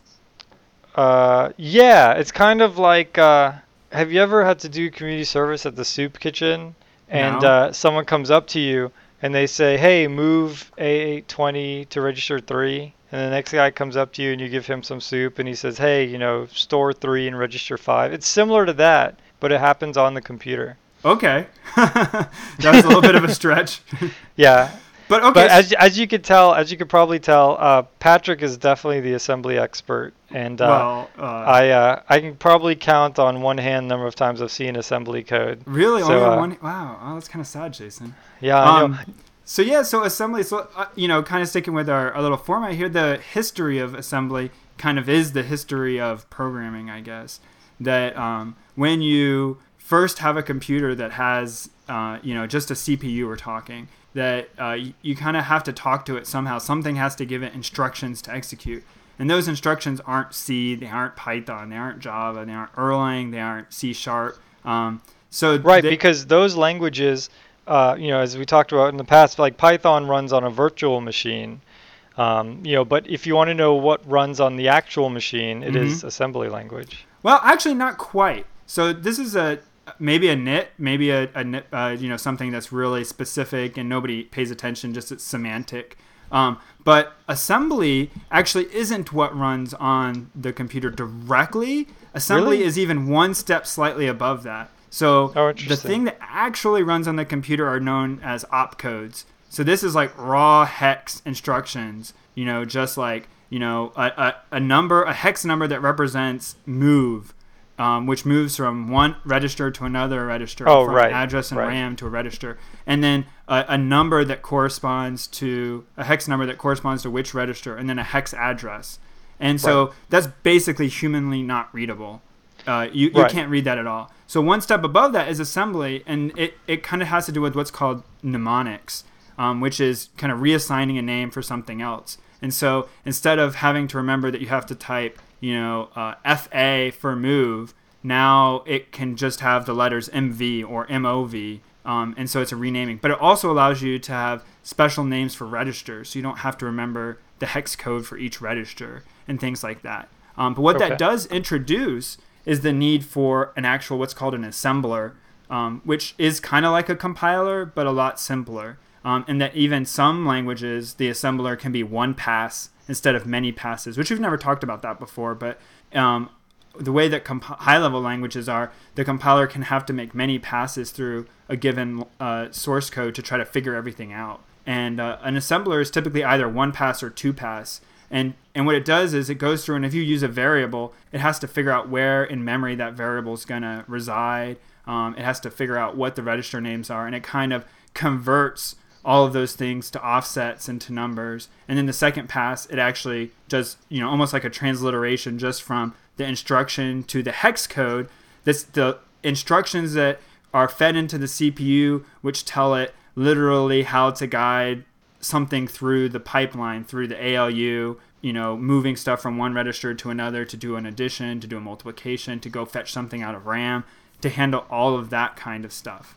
Uh, yeah, it's kind of like uh, have you ever had to do community service at the soup kitchen and No. uh, someone comes up to you and they say, "Hey, move A820 to register 3." And the next guy comes up to you and you give him some soup and he says, "Hey, you know, store 3 and register 5." It's similar to that, but it happens on the computer. Okay, that's a little bit of a stretch, Yeah. but okay. But as as you could tell, as you could probably tell, uh, Patrick is definitely the assembly expert and uh, well, uh, I uh, I can probably count on one hand number of times I've seen assembly code. really so, only uh, one. Wow, oh, that's kind of sad, Jason. Yeah. Um, so yeah, so assembly. So uh, you know, kind of sticking with our, our little format here, the history of assembly kind of is the history of programming, I guess. That um, when you first have a computer that has, uh, you know, just a CPU, we're talking that uh, you, you kind of have to talk to it somehow. Something has to give it instructions to execute. And those instructions aren't C, they aren't Python, they aren't Java, they aren't Erlang, they aren't C sharp. Um, so right, they- because those languages, uh, you know, as we talked about in the past, like Python runs on a virtual machine. Um, you know, but if you want to know what runs on the actual machine, it is Mhm. assembly language. Well, actually, not quite. So this is a maybe a nit, maybe a, a uh, you know something that's really specific and nobody pays attention. Just it's semantic. Um, but assembly actually isn't what runs on the computer directly. Assembly Really? is even one step slightly above that. So Oh, the thing that actually runs on the computer are known as opcodes. So this is like raw hex instructions. You know, just like you know a, a, a number, a hex number that represents move, um, which moves from one register to another register, Oh, from right, address and right. RAM to a register, and then a, a number that corresponds to a hex number that corresponds to which register, and then a hex address. And so Right. that's basically humanly not readable. Uh, you, you can't read that at all. So one step above that is assembly, and it, it kind of has to do with what's called mnemonics, um, which is kind of reassigning a name for something else. And so instead of having to remember that you have to type, you know, uh, FA for move, now it can just have the letters MV or MOV. Um, and so it's a renaming. But it also allows you to have special names for registers, so you don't have to remember the hex code for each register and things like that. Um, but what Okay. that does introduce is the need for an actual what's called an assembler, um, which is kind of like a compiler but a lot simpler. Um, and that even some languages, the assembler can be one pass instead of many passes, which we've never talked about that before. But um, the way that comp- high-level languages are, the compiler can have to make many passes through a given uh, source code to try to figure everything out. And uh, an assembler is typically either one pass or two pass. And and what it does is it goes through and if you use a variable, it has to figure out where in memory that variable is going to reside. Um, it has to figure out what the register names are, and it kind of converts all of those things to offsets and to numbers. And then the second pass, it actually does, you know, almost like a transliteration just from the instruction to the hex code. This the instructions that are fed into the CPU, which tell it literally how to guide something through the pipeline, through the ALU, you know, moving stuff from one register to another to do an addition, to do a multiplication, to go fetch something out of RAM, to handle all of that kind of stuff.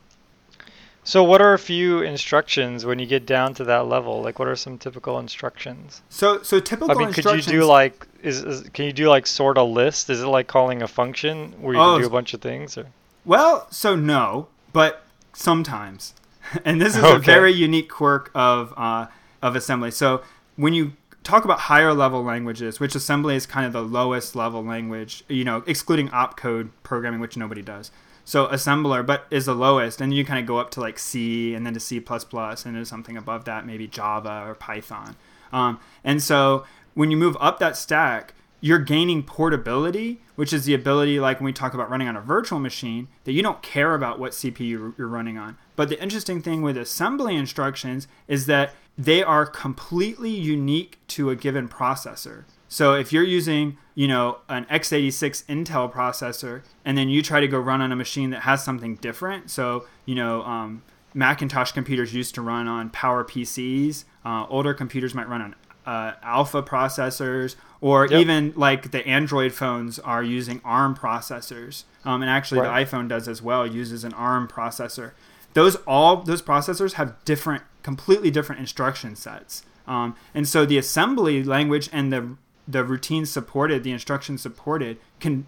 So, what are a few instructions when you get down to that level? Like, what are some typical instructions? So, so typical I mean, could you do like is, is can you do like sort a list? Is it like calling a function where you Oh, can do a bunch of things? Or Well, so no, but sometimes, and this is a very unique quirk of uh, of assembly. So when you talk about higher level languages, which assembly is kind of the lowest level language, you know, excluding opcode programming, which nobody does. So assembler, but is the lowest, and you kind of go up to like C, and then to C++, and then something above that, maybe Java or Python. Um, and so when you move up that stack, you're gaining portability, which is the ability, like when we talk about running on a virtual machine, that you don't care about what CPU you're running on. But the interesting thing with assembly instructions is that they are completely unique to a given processor. So if you're using, you know, an x86 Intel processor, and then you try to go run on a machine that has something different, so you know, um, Macintosh computers used to run on Power PCs. Uh, older computers might run on uh, Alpha processors, or Yep. even like the Android phones are using ARM processors. Um, and actually, Right. the iPhone does as well, uses an ARM processor. Those all those processors have different, completely different instruction sets. Um, and so the assembly language and the the routines supported, the instructions supported, can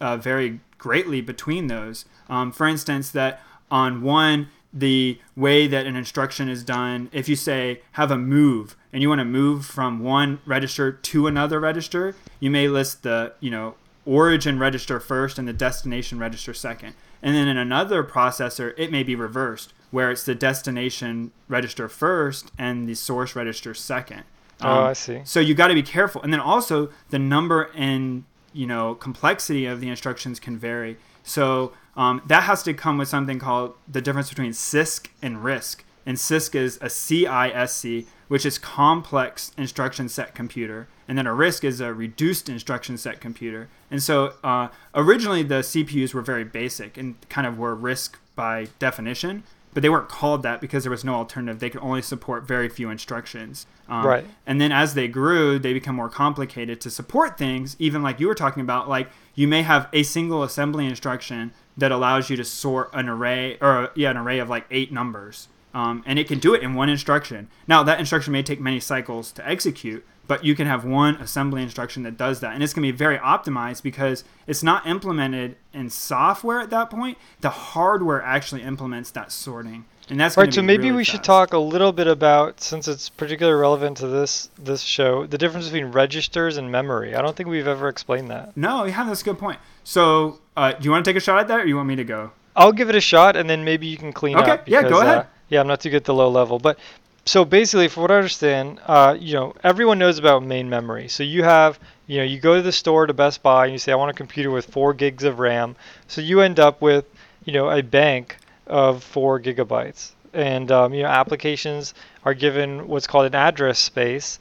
uh, vary greatly between those. Um, for instance, that on one, the way that an instruction is done, if you say have a move and you want to move from one register to another register, you may list the you know origin register first and the destination register second. And then in another processor, it may be reversed, where it's the destination register first and the source register second. Oh, Um, I see. so you got to be careful, and then also the number and you know complexity of the instructions can vary. So um, that has to come with something called the difference between CISC and RISC. And CISC is a CISC, which is complex instruction set computer, and then a RISC is a reduced instruction set computer. And so uh, originally the CPUs were very basic and kind of were RISC by definition, but they weren't called that because there was no alternative. They could only support very few instructions. Um, Right. And then as they grew, they become more complicated to support things, even like you were talking about, like you may have a single assembly instruction that allows you to sort an array or yeah, an array of like eight numbers. Um, and it can do it in one instruction. Now that instruction may take many cycles to execute, but you can have one assembly instruction that does that. And it's going to be very optimized because it's not implemented in software at that point. The hardware actually implements that sorting. And that's Right, so maybe really we should talk a little bit about, since it's particularly relevant to this this show, the difference between registers and memory. I don't think we've ever explained that. No, yeah, that's a good point. So, uh, do you want to take a shot at that, or you want me to go? I'll give it a shot, and then maybe you can clean Okay, up. Okay yeah, go ahead. Uh, yeah, I'm not too good at the low level, but so basically, for what I understand, uh, you know, everyone knows about main memory. So you have, you know, you go to the store to Best Buy and you say, I want a computer with four gigs of RAM. So you end up with, you know, a bank of four gigabytes, and um, you know, applications are given what's called an address space.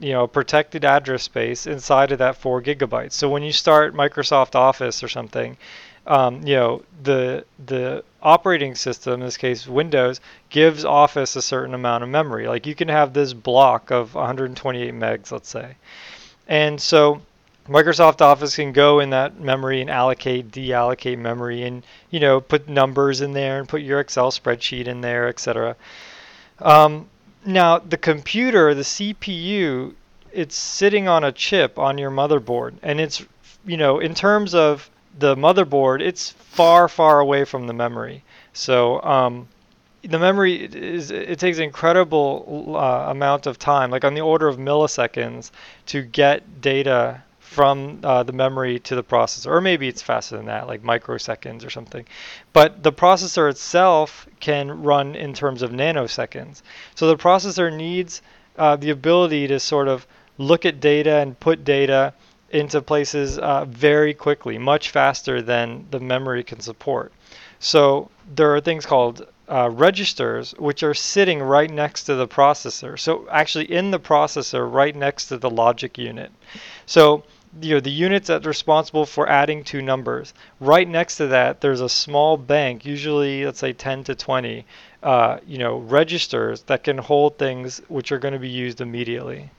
You know, protected address space inside of that four gigabytes. So when you start Microsoft Office or something, um, you know the the operating system in this case windows gives office a certain amount of memory. Like you can have this block of 128 megs let's say. And so microsoft office can go in that memory and allocate deallocate memory and you know put numbers in there and put your excel spreadsheet in there etc um, now the computer the cpu it's sitting on a chip on your motherboard. And it's you know in terms of the motherboard, it's far, far away from the memory. So um, the memory is it takes an incredible uh, amount of time, like on the order of milliseconds, to get data from uh, the memory to the processor, or maybe it's faster than that, like microseconds or something. But the processor itself can run in terms of nanoseconds. So the processor needs uh, the ability to sort of look at data and put data into places uh, very quickly, much faster than the memory can support. So there are things called uh, registers, which are sitting right next to the processor. So actually in the processor, right next to the logic unit. So you know the units that are responsible for adding two numbers. Right next to that, there's a small bank, usually let's say 10 to 20, uh, you know, registers that can hold things which are going to be used immediately.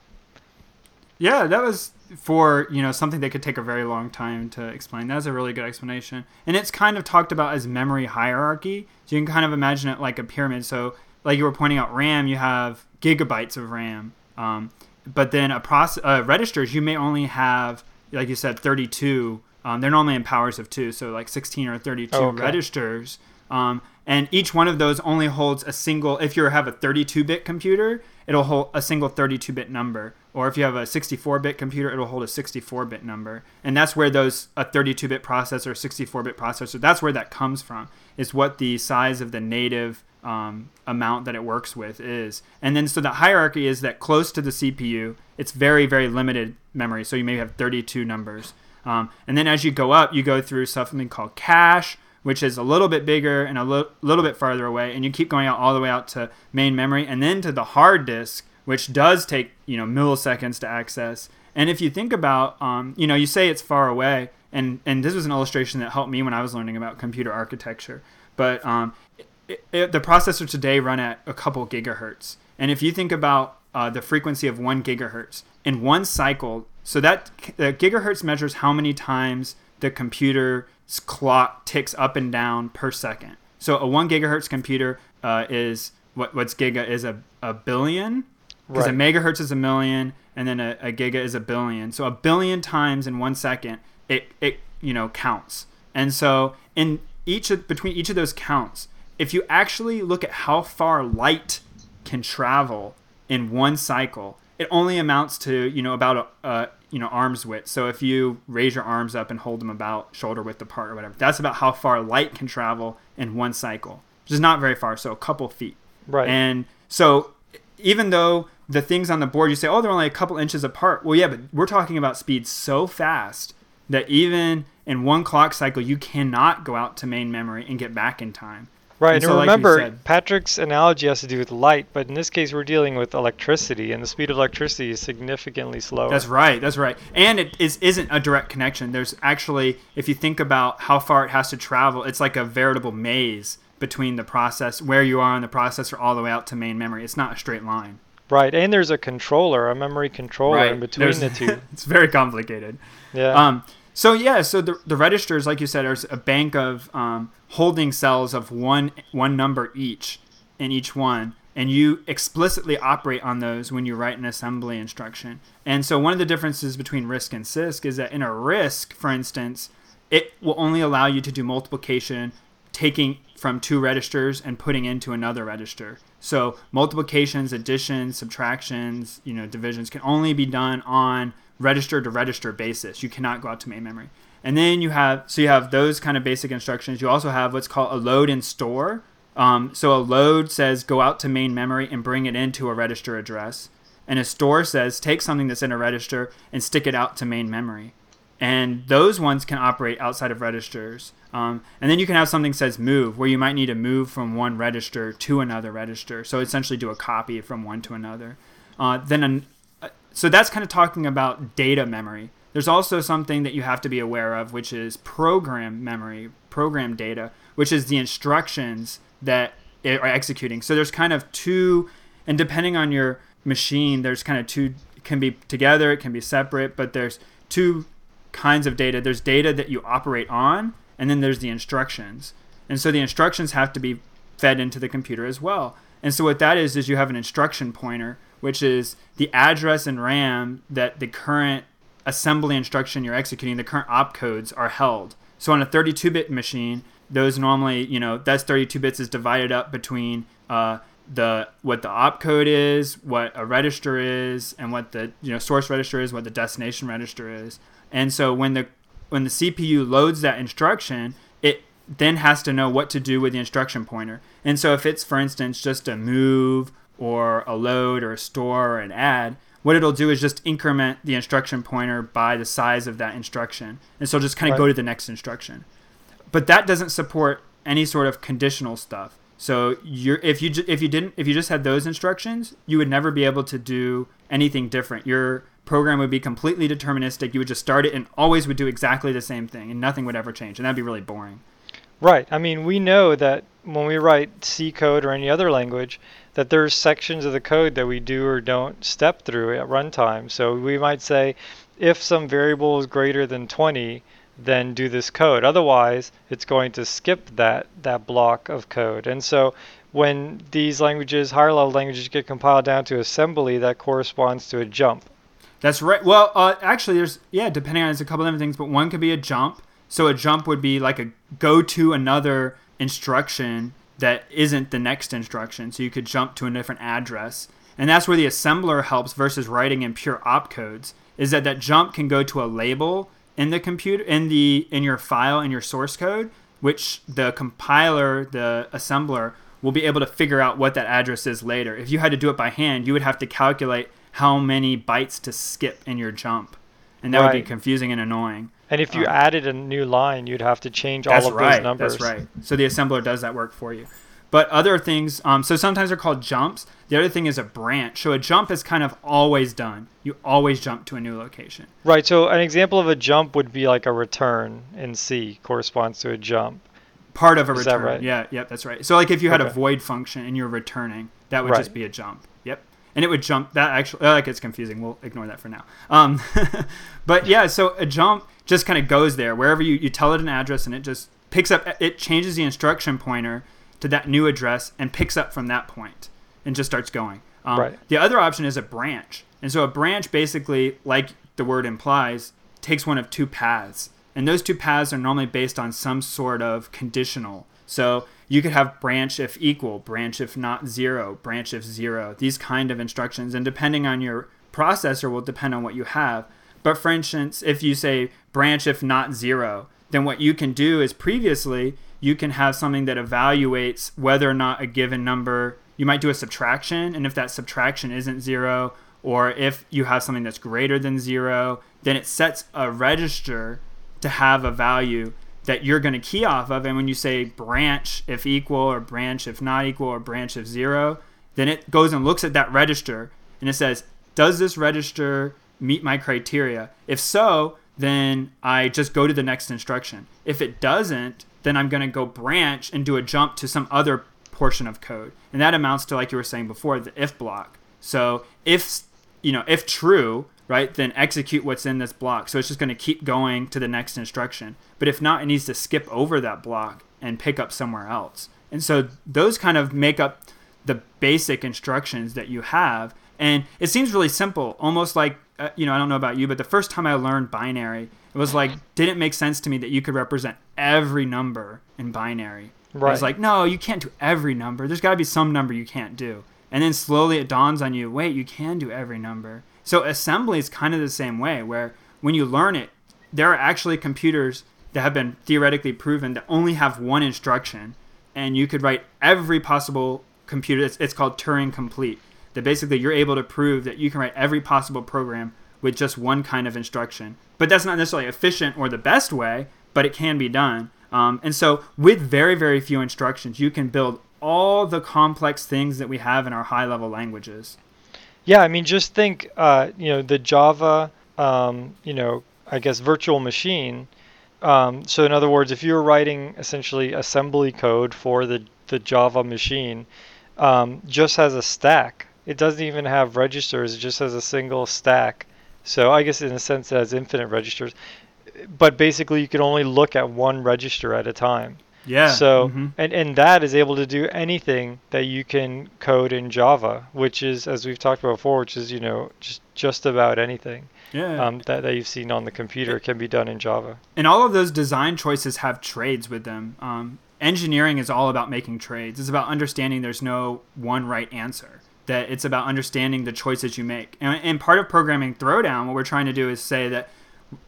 Yeah, that was for you know something that could take a very long time to explain. That's a really good explanation, and it's kind of talked about as memory hierarchy. So you can kind of imagine it like a pyramid. So like you were pointing out, RAM, you have gigabytes of RAM, um, but then a process uh, registers you may only have like you said 32. Um, they're normally in powers of two, so like 16 or 32 Oh, okay. registers. Um, and each one of those only holds a single. If you have a 32-bit computer, it'll hold a single 32-bit number. Or if you have a 64-bit computer, it'll hold a 64-bit number. And that's where those a 32-bit processor, 64-bit processor. That's where that comes from. Is what the size of the native um, amount that it works with is. And then so the hierarchy is that close to the CPU, it's very very limited memory. So you may have 32 numbers. Um, and then as you go up, you go through something called cache, which is a little bit bigger and a li- little bit farther away, and you keep going out all the way out to main memory, and then to the hard disk, which does take you know milliseconds to access. And if you think about, um, you know, you say it's far away, and and this was an illustration that helped me when I was learning about computer architecture. But um, it, it, the processors today run at a couple gigahertz, and if you think about uh, the frequency of one gigahertz in one cycle, so that the gigahertz measures how many times the computer's clock ticks up and down per second. So a one gigahertz computer uh, is what what's giga is a, a billion because a megahertz is a million and then a, a giga is a billion. So a billion times in one second it it you know counts. And so in each of between each of those counts, if you actually look at how far light can travel in one cycle, it only amounts to you know about a, a you know arm's width. So if you raise your arms up and hold them about shoulder width apart or whatever, that's about how far light can travel in one cycle, which is not very far. So a couple feet. Right. And so even though the things on the board you say, oh, they're only a couple inches apart. Well, yeah, but we're talking about speeds so fast that even in one clock cycle, you cannot go out to main memory and get back in time. Right, And and so like remember, said- Patrick's analogy has to do with light, but in this case, we're dealing with electricity, and the speed of electricity is significantly slower. That's right. That's right. And it is isn't a direct connection. There's actually, if you think about how far it has to travel, it's like a veritable maze between the process where you are in the processor all the way out to main memory. It's not a straight line. Right, and there's a controller, a memory controller in between There's- the two. it's very complicated. Yeah. Um, so yeah, so the, the registers, like you said, there's a bank of um, holding cells of one one number each in each one, and you explicitly operate on those when you write an assembly instruction. And so one of the differences between RISC and CISC is that in a RISC, for instance, it will only allow you to do multiplication, taking from two registers and putting into another register. So multiplications, additions, subtractions, you know, divisions can only be done on register to register basis. You cannot go out to main memory. And then you have so you have those kind of basic instructions. You also have what's called a load and store. Um, so a load says go out to main memory and bring it into a register address, and a store says take something that's in a register and stick it out to main memory and those ones can operate outside of registers. Um, and then you can have something says move, where you might need to move from one register to another register. So essentially, do a copy from one to another. Uh, then, an, so that's kind of talking about data memory. There's also something that you have to be aware of, which is program memory, program data, which is the instructions that are executing. So there's kind of two, and depending on your machine, there's kind of two. Can be together, it can be separate, but there's two kinds of data. There's data that you operate on, and then there's the instructions. And so the instructions have to be fed into the computer as well. And so what that is is you have an instruction pointer, which is the address and RAM that the current assembly instruction you're executing, the current opcodes are held. So on a 32-bit machine, those normally, you know, that's 32 bits is divided up between uh, the what the opcode is, what a register is, and what the you know source register is, what the destination register is. And so when the when the CPU loads that instruction, it then has to know what to do with the instruction pointer. And so if it's for instance just a move or a load or a store or an add, what it'll do is just increment the instruction pointer by the size of that instruction. And so just kind of Right. go to the next instruction. But that doesn't support any sort of conditional stuff. So you're if you if you didn't if you just had those instructions, you would never be able to do anything different. Your program would be completely deterministic. You would just start it and always would do exactly the same thing, and nothing would ever change, and that'd be really boring. Right. I mean, we know that when we write C code or any other language, that there's sections of the code that we do or don't step through at runtime. So we might say, if some variable is greater than 20, then do this code. Otherwise, it's going to skip that that block of code. And so when these languages, higher level languages, get compiled down to assembly, that corresponds to a jump. That's right. Well, uh, actually, there's yeah, depending on there's a couple different things, but one could be a jump. So a jump would be like a go to another instruction that isn't the next instruction. So you could jump to a different address. And that's where the assembler helps versus writing in pure opcodes is that that jump can go to a label in the computer in the in your file in your source code which the compiler the assembler will be able to figure out what that address is later. If you had to do it by hand, you would have to calculate how many bytes to skip in your jump. And that right. would be confusing and annoying. And if you um, added a new line, you'd have to change all of right, those numbers. That's right. So the assembler does that work for you. But other things, um, so sometimes they're called jumps. The other thing is a branch. So a jump is kind of always done. You always jump to a new location. Right. So an example of a jump would be like a return in C corresponds to a jump. Part of a is return. Right? Yeah. Yep. That's right. So like if you had okay. a void function and you're returning, that would right. just be a jump. And it would jump. That actually, that gets confusing. We'll ignore that for now. Um, but yeah, so a jump just kind of goes there wherever you, you tell it an address and it just picks up. It changes the instruction pointer to that new address and picks up from that point and just starts going. Um, right. The other option is a branch. And so a branch basically, like the word implies, takes one of two paths. And those two paths are normally based on some sort of conditional. So you could have branch if equal, branch if not zero, branch if zero, these kind of instructions. And depending on your processor will depend on what you have. But for instance, if you say branch if not zero, then what you can do is previously you can have something that evaluates whether or not a given number you might do a subtraction and if that subtraction isn't zero or if you have something that's greater than zero then it sets a register to have a value that you're going to key off of and when you say branch if equal or branch if not equal or branch if zero then it goes and looks at that register and it says does this register meet my criteria if so then i just go to the next instruction if it doesn't then I'm going to go branch and do a jump to some other portion of code. And that amounts to, like you were saying before, the if block. So if, you know, if true, right, then execute what's in this block. So it's just going to keep going to the next instruction. But if not, it needs to skip over that block and pick up somewhere else. And so those kind of make up the basic instructions that you have. And it seems really simple, almost like, uh, you know, I don't know about you, but the first time I learned binary, it was like didn't make sense to me that you could represent every number in binary. Right. I was like, no, you can't do every number. There's got to be some number you can't do. And then slowly it dawns on you, wait, you can do every number. So assembly is kind of the same way, where when you learn it, there are actually computers that have been theoretically proven that only have one instruction, and you could write every possible computer. It's, it's called Turing complete. That basically you're able to prove that you can write every possible program with just one kind of instruction. But that's not necessarily efficient or the best way, but it can be done. Um, and so, with very, very few instructions, you can build all the complex things that we have in our high level languages. Yeah, I mean, just think, uh, you know, the Java, um, you know, I guess virtual machine. Um, so, in other words, if you're writing essentially assembly code for the, the Java machine, um, just has a stack. It doesn't even have registers, it just has a single stack. So I guess in a sense it has infinite registers, but basically you can only look at one register at a time. Yeah. So mm-hmm. and and that is able to do anything that you can code in Java, which is as we've talked about before, which is you know just just about anything. Yeah. Um, that that you've seen on the computer can be done in Java. And all of those design choices have trades with them. Um, engineering is all about making trades. It's about understanding there's no one right answer that it's about understanding the choices you make. And, and part of programming throwdown, what we're trying to do is say that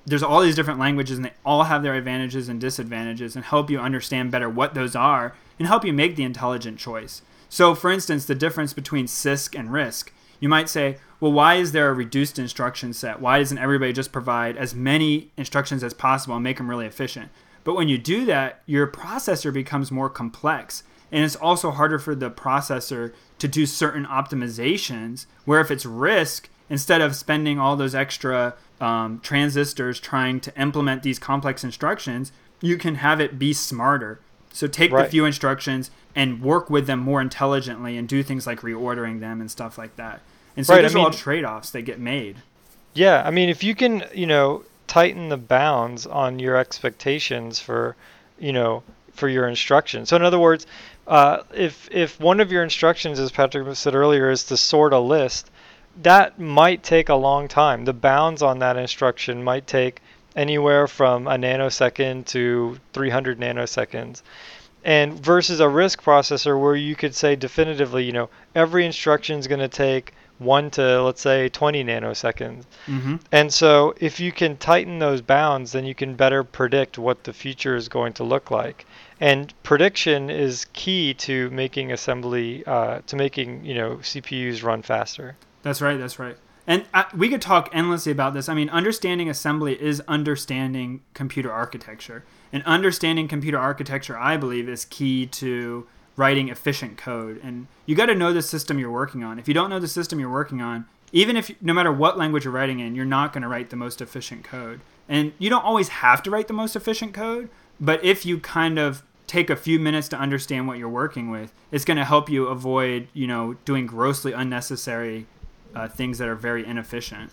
there's all these different languages and they all have their advantages and disadvantages and help you understand better what those are and help you make the intelligent choice. So, for instance, the difference between CISC and RISC, you might say, well, why is there a reduced instruction set? Why doesn't everybody just provide as many instructions as possible and make them really efficient? But when you do that, your processor becomes more complex. And it's also harder for the processor to do certain optimizations where if it's RISC instead of spending all those extra um, transistors trying to implement these complex instructions you can have it be smarter So take Right. the few instructions and work with them more intelligently and do things like reordering them and stuff like that. And so Right, I these are all trade-offs that get made. Yeah, I mean, if you can, you know, tighten the bounds on your expectations for, you know, for your instructions. So in other words, uh, if if one of your instructions, as Patrick said earlier, is to sort a list, that might take a long time. The bounds on that instruction might take anywhere from a nanosecond to 300 nanoseconds. And versus a RISC processor where you could say definitively, you know, every instruction is going to take 1 to let's say 20 nanoseconds. hmm And so if you can tighten those bounds, then you can better predict what the future is going to look like. And prediction is key to making assembly, uh, to making you know CPUs run faster. That's right. That's right. And uh, we could talk endlessly about this. I mean, understanding assembly is understanding computer architecture. And understanding computer architecture, I believe, is key to writing efficient code. And you got to know the system you're working on. If you don't know the system you're working on, even if no matter what language you're writing in, you're not going to write the most efficient code. And you don't always have to write the most efficient code, but if you kind of take a few minutes to understand what you're working with, it's going to help you avoid, you know, doing grossly unnecessary uh, things that are very inefficient.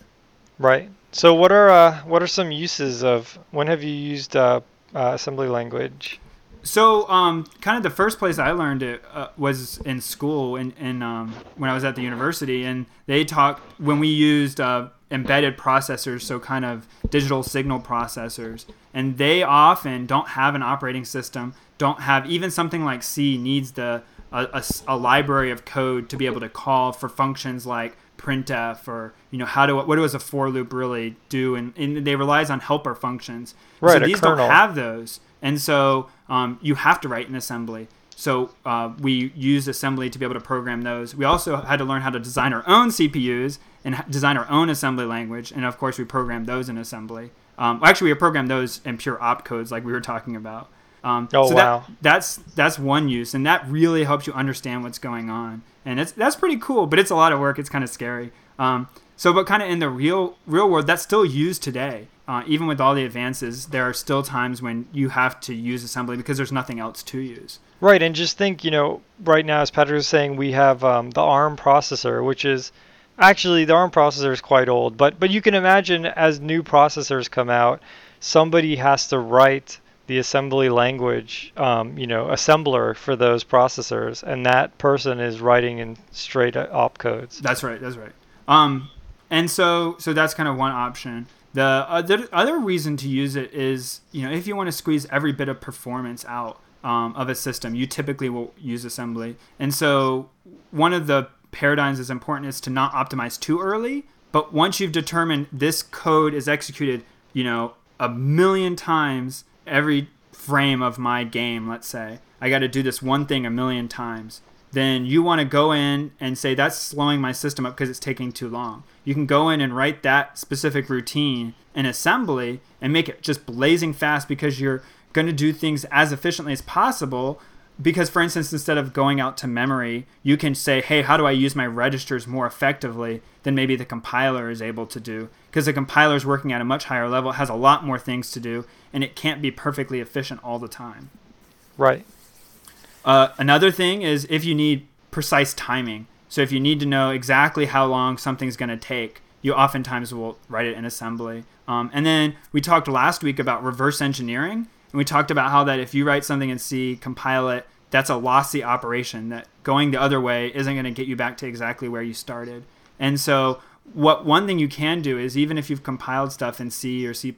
Right. So what are uh, what are some uses of when have you used uh, uh, assembly language? So, um, kind of the first place I learned it uh, was in school, in, in um, when I was at the university, and they talked when we used uh, embedded processors, so kind of digital signal processors, and they often don't have an operating system, don't have even something like C needs the a, a a library of code to be able to call for functions like printf or you know how do what does a for loop really do? And, and they relies on helper functions. Right, so these kernel. don't have those. And so um, you have to write in assembly. So uh, we used assembly to be able to program those. We also had to learn how to design our own cpus and design our own assembly language. And of course we programmed those in assembly. Um, actually we programmed those in pure opcodes like we were talking about um, Oh, so wow. that, that's that's one use and that really helps you understand what's going on. And it's that's pretty cool but it's a lot of work. It's kind of scary. Um, so but kind of in the real real world that's still used today. Uh, even with all the advances there are still times when you have to use assembly because there's nothing else to use. Right, and just think, you know, right now, as Patrick was saying, we have um, the ARM processor, which is actually the ARM processor is quite old, but but you can imagine as new processors come out, somebody has to write the assembly language, um, you know, assembler for those processors, and that person is writing in straight opcodes. That's right. That's right. Um, and so so that's kind of one option. The other other reason to use it is you know if you want to squeeze every bit of performance out um, of a system, you typically will use assembly. And so one of the paradigms that's important is to not optimize too early. But once you've determined this code is executed, you know, a million times every frame of my game, let's say, I got to do this one thing a million times then you want to go in and say that's slowing my system up because it's taking too long. You can go in and write that specific routine in assembly and make it just blazing fast because you're going to do things as efficiently as possible. Because, for instance, instead of going out to memory, you can say, hey, how do I use my registers more effectively than maybe the compiler is able to do? Because the compiler is working at a much higher level, has a lot more things to do, and it can't be perfectly efficient all the time. Right. Uh, another thing is if you need precise timing. So if you need to know exactly how long something's going to take, you oftentimes will write it in assembly. Um, and then we talked last week about reverse engineering, and we talked about how that if you write something in C, compile it, that's a lossy operation. That going the other way isn't going to get you back to exactly where you started. And so what one thing you can do is even if you've compiled stuff in C or C++,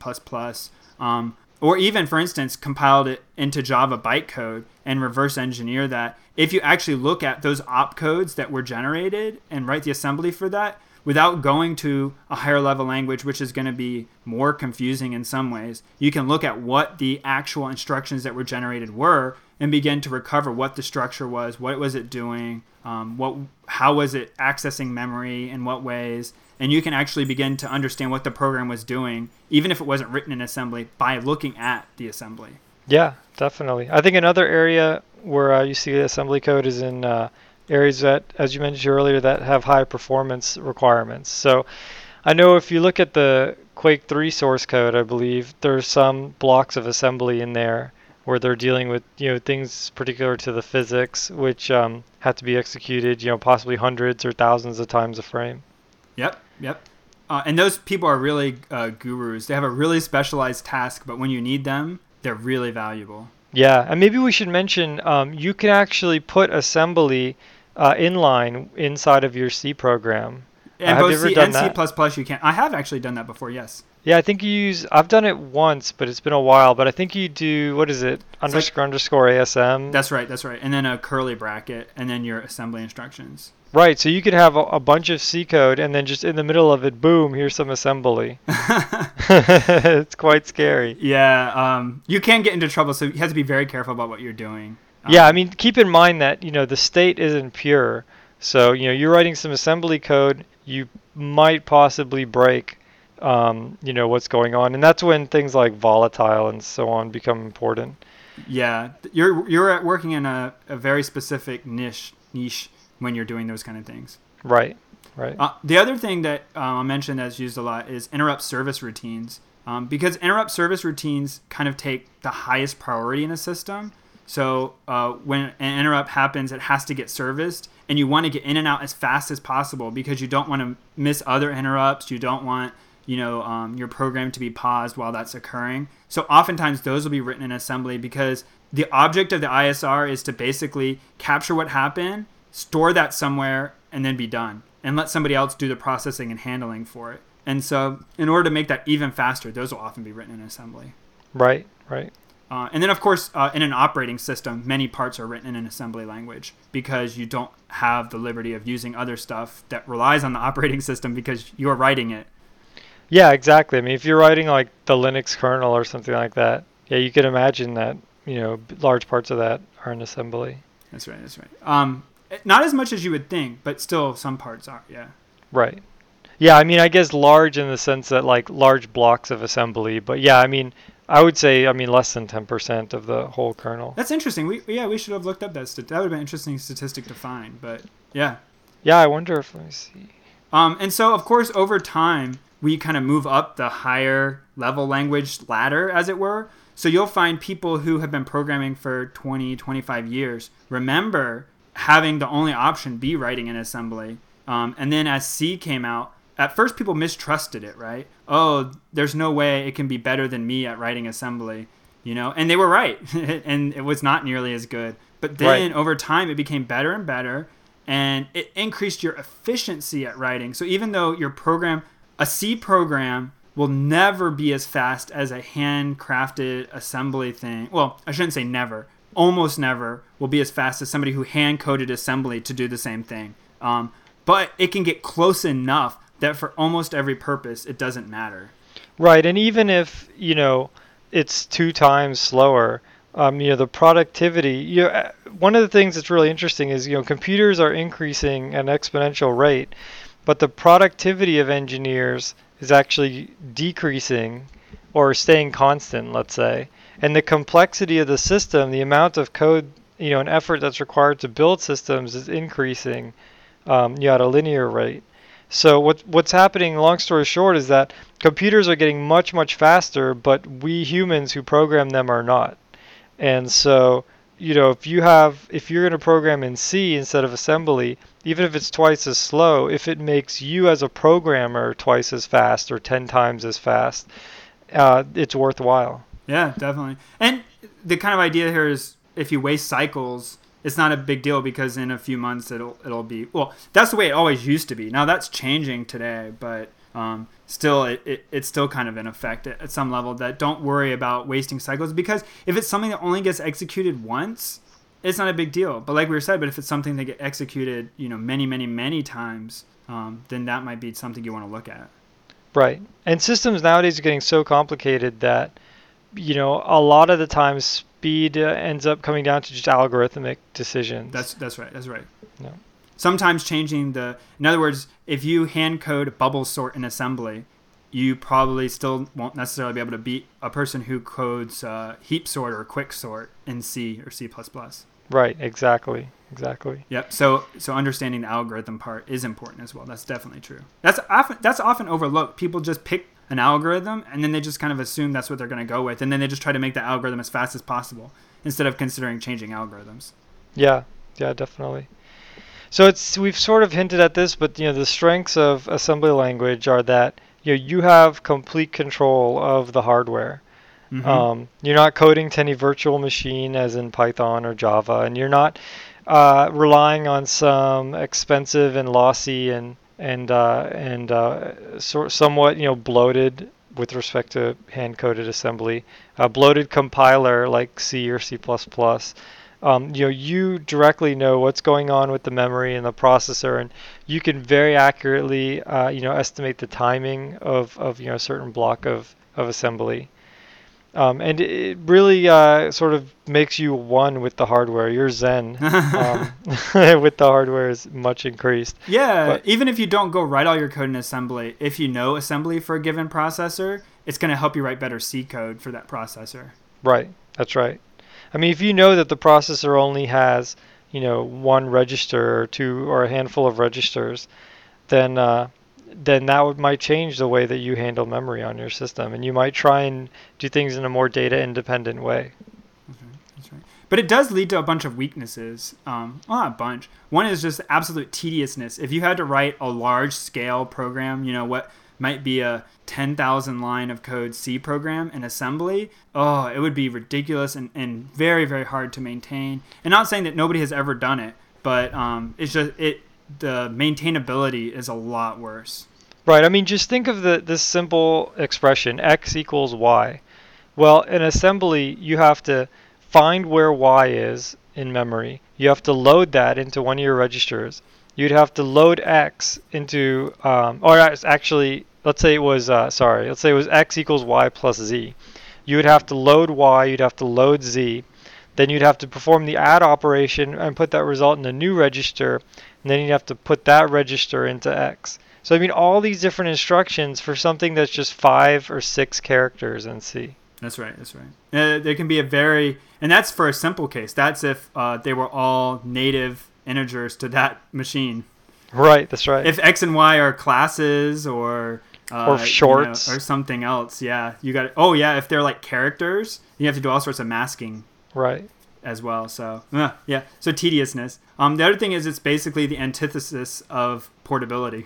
um, or even for instance compiled it into java bytecode and reverse engineer that if you actually look at those opcodes that were generated and write the assembly for that without going to a higher level language which is going to be more confusing in some ways you can look at what the actual instructions that were generated were and begin to recover what the structure was what was it doing um, what how was it accessing memory in what ways and you can actually begin to understand what the program was doing, even if it wasn't written in assembly, by looking at the assembly. Yeah, definitely. I think another area where uh, you see assembly code is in uh, areas that, as you mentioned earlier, that have high performance requirements. So I know if you look at the Quake 3 source code, I believe there's some blocks of assembly in there where they're dealing with you know things particular to the physics, which um, have to be executed you know possibly hundreds or thousands of times a frame. Yep, yep. Uh, and those people are really uh, gurus. They have a really specialized task, but when you need them, they're really valuable. Yeah, and maybe we should mention um, you can actually put assembly uh, inline inside of your C program. And have both you ever C done and that? C++ you can. I have actually done that before. Yes. Yeah, I think you use. I've done it once, but it's been a while. But I think you do. What is it? like- Underscore underscore ASM. That's right. That's right. And then a curly bracket, and then your assembly instructions. right. So you could have a, a bunch of C code, and then just in the middle of it, boom, here's some assembly. it's quite scary. yeah. Um, you can get into trouble, so you have to be very careful about what you're doing. Yeah, I mean, keep in mind that you know the state isn't pure. So you know you're writing some assembly code, you might possibly break, um, you know what's going on, and that's when things like volatile and so on become important. Yeah, you're you're working in a, a very specific niche niche when you're doing those kind of things. Right. Right. Uh, the other thing that um, I'll mention that's used a lot is interrupt service routines, um, because interrupt service routines kind of take the highest priority in a system. So uh, when an interrupt happens, it has to get serviced, and you want to get in and out as fast as possible because you don't want to miss other interrupts. You don't want you know um, your program to be paused while that's occurring. So oftentimes those will be written in assembly because the object of the ISR is to basically capture what happened, store that somewhere, and then be done, and let somebody else do the processing and handling for it. And so, in order to make that even faster, those will often be written in assembly. Right. Right. Uh, and then, of course, uh, in an operating system, many parts are written in an assembly language because you don't have the liberty of using other stuff that relies on the operating system because you're writing it. Yeah, exactly. I mean, if you're writing like the Linux kernel or something like that, yeah, you could imagine that you know large parts of that are in assembly. That's right. That's right. Um, not as much as you would think, but still, some parts are. Yeah. Right. Yeah, I mean, I guess large in the sense that like large blocks of assembly, but yeah, I mean, I would say, I mean, less than 10% of the whole kernel. That's interesting. We yeah, we should have looked up that. Stat- that would have been an interesting statistic to find. But yeah. Yeah, I wonder if let me see. Um, and so, of course, over time, we kind of move up the higher level language ladder, as it were. So you'll find people who have been programming for 20, 25 years remember having the only option be writing in assembly. Um, and then as C came out, at first people mistrusted it, right? Oh, there's no way it can be better than me at writing assembly, you know? And they were right. and it was not nearly as good. But then Right. over time, it became better and better and it increased your efficiency at writing. So even though your program, a C program, will never be as fast as a handcrafted assembly thing. Well, I shouldn't say never. Almost never will be as fast as somebody who hand coded assembly to do the same thing. Um, but it can get close enough that for almost every purpose, it doesn't matter. Right, and even if, you know, it's two times slower, um, you know, the productivity, you know, uh, one of the things that's really interesting is, you know, computers are increasing at an exponential rate, but the productivity of engineers is actually decreasing or staying constant, let's say. And the complexity of the system, the amount of code, you know, and effort that's required to build systems is increasing, um, you know, at a linear rate. So what what's happening, long story short, is that computers are getting much much faster, but we humans who program them are not. And so, you know, if you have if you're going to program in C instead of assembly, even if it's twice as slow, if it makes you as a programmer twice as fast or 10 times as fast, uh, it's worthwhile. Yeah, definitely. And the kind of idea here is if you waste cycles, it's not a big deal because in a few months it'll it'll be well. That's the way it always used to be. Now that's changing today, but um, still it, it, it's still kind of in effect at, at some level. That don't worry about wasting cycles because if it's something that only gets executed once, it's not a big deal. But like we were said, but if it's something that get executed, you know, many many many times, um, then that might be something you want to look at. Right. And systems nowadays are getting so complicated that, you know, a lot of the times speed uh, ends up coming down to just algorithmic decisions. That's that's right. That's right. No. Sometimes changing the, in other words, if you hand code bubble sort in assembly, you probably still won't necessarily be able to beat a person who codes uh, heap sort or quick sort in C or C++. right. Exactly. Exactly. Yep. So so understanding the algorithm part is important as well. That's definitely true. That's often that's often overlooked. People just pick an algorithm, and then they just kind of assume that's what they're going to go with, and then they just try to make the algorithm as fast as possible instead of considering changing algorithms. Yeah, yeah, definitely. So it's we've sort of hinted at this, but you know the strengths of assembly language are that you know you have complete control of the hardware. Mm-hmm. Um, you're not coding to any virtual machine as in Python or Java, and you're not uh, relying on some expensive and lossy and and uh, and uh, sort somewhat you know bloated with respect to hand coded assembly, a bloated compiler like C or C++. Um, you know, you directly know what's going on with the memory and the processor, and you can very accurately, uh, you know, estimate the timing of, of you know a certain block of, of assembly. Um, and it really uh, sort of makes you one with the hardware. You're zen um, with the hardware is much increased. Yeah, but, even if you don't go write all your code in assembly, if you know assembly for a given processor, it's going to help you write better C code for that processor. Right, that's right. I mean, if you know that the processor only has, you know, one register or two or a handful of registers, then uh, then that would, might change the way that you handle memory on your system, and you might try and do things in a more data independent way. That's right. That's right. But it does lead to a bunch of weaknesses. Um, well, not a bunch. One is just absolute tediousness. If you had to write a large scale program, you know what might be a 10,000 line of code C program in assembly, oh, it would be ridiculous and, and very, very hard to maintain. And not saying that nobody has ever done it, but um, it's just, it, the maintainability is a lot worse. Right. I mean, just think of the this simple expression x equals y. Well, in assembly, you have to find where y is in memory. You have to load that into one of your registers. You'd have to load x into, um, or actually, let's say it was, uh, sorry, let's say it was x equals y plus z. You would have to load y, you'd have to load z, then you'd have to perform the add operation and put that result in a new register, and then you have to put that register into X. So I mean, all these different instructions for something that's just five or six characters in C. That's right. That's right. Uh, there can be a very, and that's for a simple case. That's if uh, they were all native integers to that machine. Right. That's right. If X and Y are classes or uh, or shorts you know, or something else, yeah, you got. Oh yeah, if they're like characters, you have to do all sorts of masking. Right as well. So uh, yeah, so tediousness. Um, the other thing is it's basically the antithesis of portability.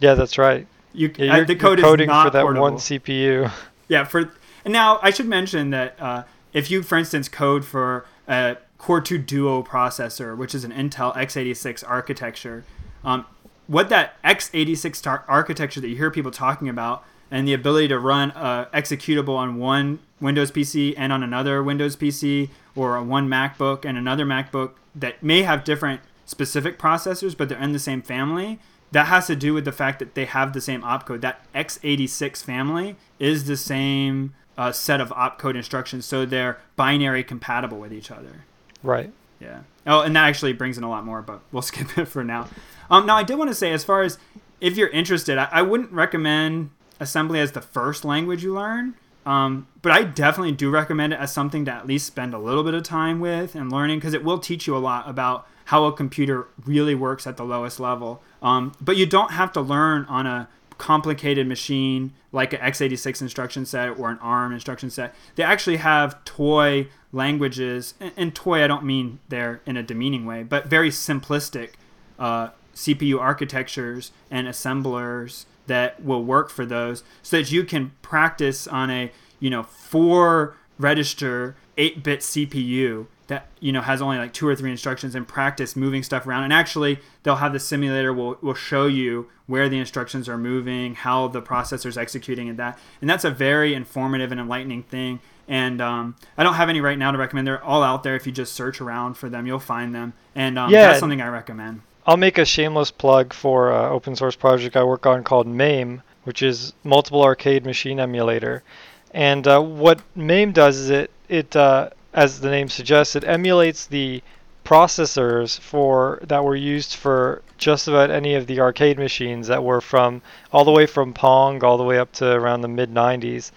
Yeah, that's right. You yeah, uh, the code coding is not for that portable. one CPU. Yeah, for and now I should mention that uh, if you, for instance, code for a Core 2 Duo processor, which is an Intel x86 architecture, um, what that x86 tar- architecture that you hear people talking about and the ability to run a executable on one Windows PC and on another Windows PC or on one MacBook and another MacBook that may have different specific processors, but they're in the same family. That has to do with the fact that they have the same opcode. That x86 family is the same uh, set of opcode instructions, so they're binary compatible with each other. Right. Yeah. Oh, and that actually brings in a lot more, but we'll skip it for now. Um, now, I did want to say, as far as if you're interested, I, I wouldn't recommend assembly as the first language you learn. Um, but I definitely do recommend it as something to at least spend a little bit of time with and learning because it will teach you a lot about how a computer really works at the lowest level. Um, but you don't have to learn on a complicated machine like an x86 instruction set or an ARM instruction set. They actually have toy languages, and, and toy I don't mean there in a demeaning way, but very simplistic uh, CPU architectures and assemblers that will work for those so that you can practice on a you know four register 8-bit cpu that you know has only like two or three instructions and practice moving stuff around. And actually they'll have the simulator will, will show you where the instructions are moving how the processor is executing and that. And that's a very informative and enlightening thing. And um, i don't have any right now to recommend. They're all out there. If you just search around for them you'll find them. And um, yeah. that's something i recommend I'll make a shameless plug for an open source project I work on called MAME, which is Multiple Arcade Machine Emulator. And uh, what MAME does is it, it uh, as the name suggests, it emulates the processors for that were used for just about any of the arcade machines that were from all the way from Pong all the way up to around the mid 90s.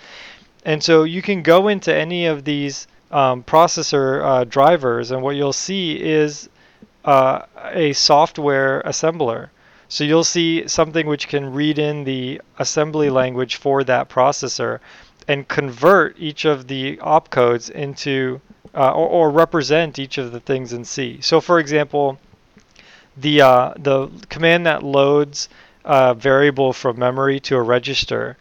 And so you can go into any of these um, processor uh, drivers, and what you'll see is uh, a software assembler. So you'll see something which can read in the assembly language for that processor and convert each of the opcodes into uh, or, or, represent each of the things in C. So for example, the uh, the command that loads a variable from memory to a register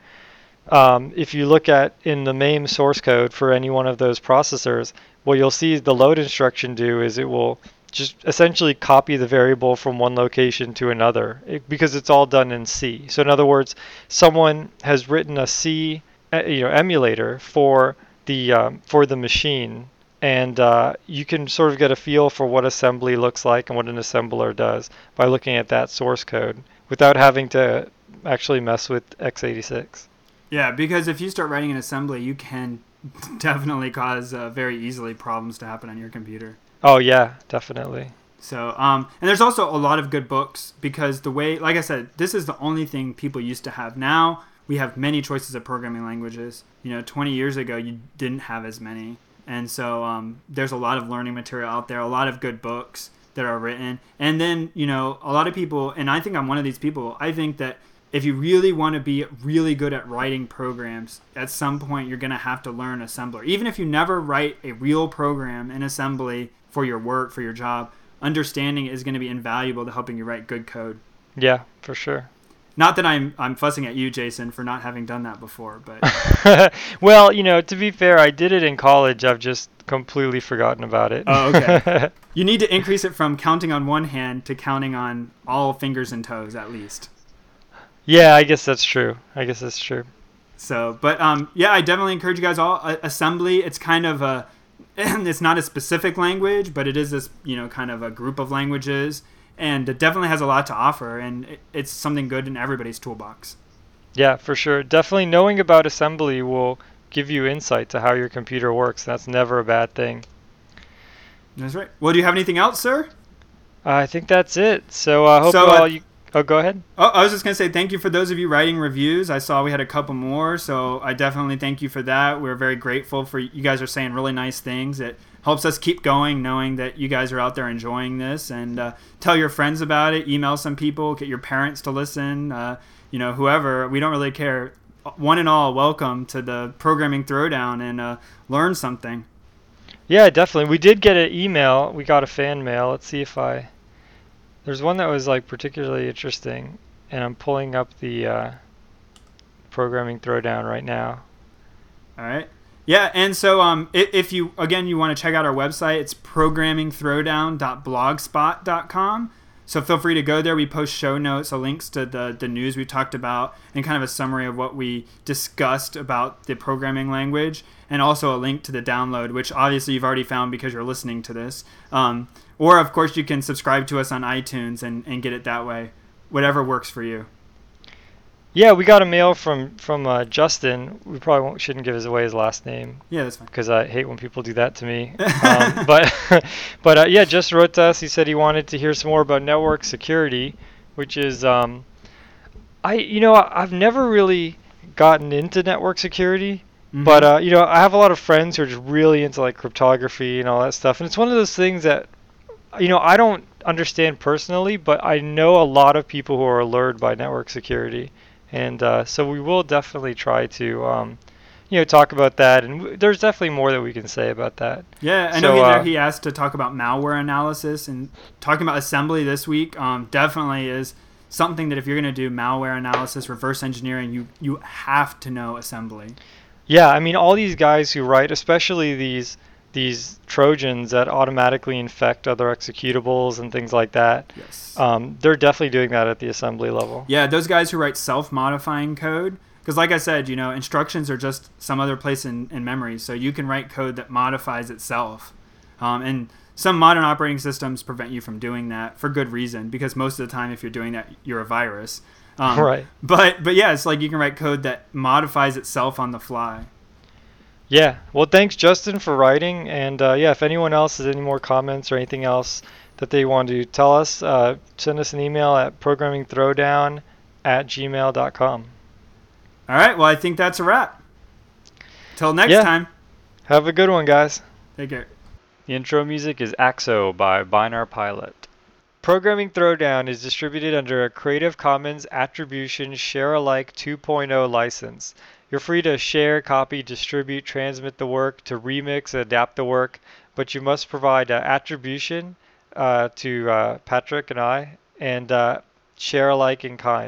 um, if you look at in the MAME source code for any one of those processors, what you'll see the load instruction do is it will just essentially copy the variable from one location to another it, because it's all done in C. So in other words, someone has written a C you know emulator for the um, for the machine and uh, you can sort of get a feel for what assembly looks like and what an assembler does by looking at that source code without having to actually mess with x86. Yeah, because if you start writing an assembly, you can definitely cause uh, very easily problems to happen on your computer. Oh yeah, definitely. So, um, and there's also a lot of good books because the way, like I said, this is the only thing people used to have. Now we have many choices of programming languages. You know, 20 years ago you didn't have as many, and so um, there's a lot of learning material out there, a lot of good books that are written, and then you know, a lot of people, and I think I'm one of these people. I think that if you really want to be really good at writing programs, at some point you're going to have to learn assembler. Even if you never write a real program in assembly for your work, for your job, understanding is going to be invaluable to helping you write good code. Yeah, for sure. Not that I'm I'm fussing at you, Jason, for not having done that before, but well, you know, to be fair, I did it in college. I've just completely forgotten about it. Oh, okay. you need to increase it from counting on one hand to counting on all fingers and toes at least. Yeah, I guess that's true. I guess that's true. So, but um, yeah, I definitely encourage you guys all. Uh, assembly, it's kind of a, it's not a specific language, but it is this, you know, kind of a group of languages, and it definitely has a lot to offer, and it, it's something good in everybody's toolbox. Yeah, for sure. Definitely knowing about assembly will give you insight to how your computer works. That's never a bad thing. That's right. Well, do you have anything else, sir? Uh, I think that's it. So I uh, hope so, all uh, you Oh, go ahead. Oh, I was just gonna say thank you for those of you writing reviews. I saw we had a couple more, so I definitely thank you for that. We're very grateful for you guys are saying really nice things. It helps us keep going, knowing that you guys are out there enjoying this. And uh, tell your friends about it. Email some people. Get your parents to listen. Uh, you know, whoever. We don't really care. One and all, welcome to the programming throwdown and uh, learn something. Yeah, definitely. We did get an email. We got a fan mail. Let's see if I there's one that was like particularly interesting, and I'm pulling up the uh, programming throwdown right now. All right. Yeah, and so um, if you again you want to check out our website, it's programmingthrowdown.blogspot.com. So feel free to go there. We post show notes, so links to the the news we talked about, and kind of a summary of what we discussed about the programming language, and also a link to the download, which obviously you've already found because you're listening to this. Um, or, of course, you can subscribe to us on iTunes and, and get it that way. Whatever works for you. Yeah, we got a mail from from uh, Justin. We probably shouldn't give his away his last name. Yeah, that's fine. Because I hate when people do that to me. um, but but uh, yeah, just wrote to us. He said he wanted to hear some more about network security, which is um, I you know I've never really gotten into network security. Mm-hmm. But uh, you know, I have a lot of friends who are just really into like cryptography and all that stuff, and it's one of those things that you know, I don't understand personally, but I know a lot of people who are allured by network security, and uh, so we will definitely try to, um, you know, talk about that. And w- there's definitely more that we can say about that. Yeah, I so, know uh, he asked to talk about malware analysis and talking about assembly this week. Um, definitely is something that if you're going to do malware analysis, reverse engineering, you you have to know assembly. Yeah, I mean, all these guys who write, especially these these Trojans that automatically infect other executables and things like that. Yes. Um, they're definitely doing that at the assembly level. Yeah, those guys who write self-modifying code, because like I said, you know, instructions are just some other place in, in memory, so you can write code that modifies itself. Um, and some modern operating systems prevent you from doing that for good reason, because most of the time, if you're doing that, you're a virus. Um, right. But but yeah, it's like you can write code that modifies itself on the fly. Yeah. Well, thanks, Justin, for writing. And uh, yeah, if anyone else has any more comments or anything else that they want to tell us, uh, send us an email at programmingthrowdown at gmail.com. All right. Well, I think that's a wrap. Till next yeah. time. Have a good one, guys. Take care. The intro music is Axo by Binar Pilot. Programming Throwdown is distributed under a Creative Commons Attribution Share Alike 2.0 license. You're free to share, copy, distribute, transmit the work, to remix, adapt the work, but you must provide uh, attribution uh, to uh, Patrick and I and uh, share alike in kind.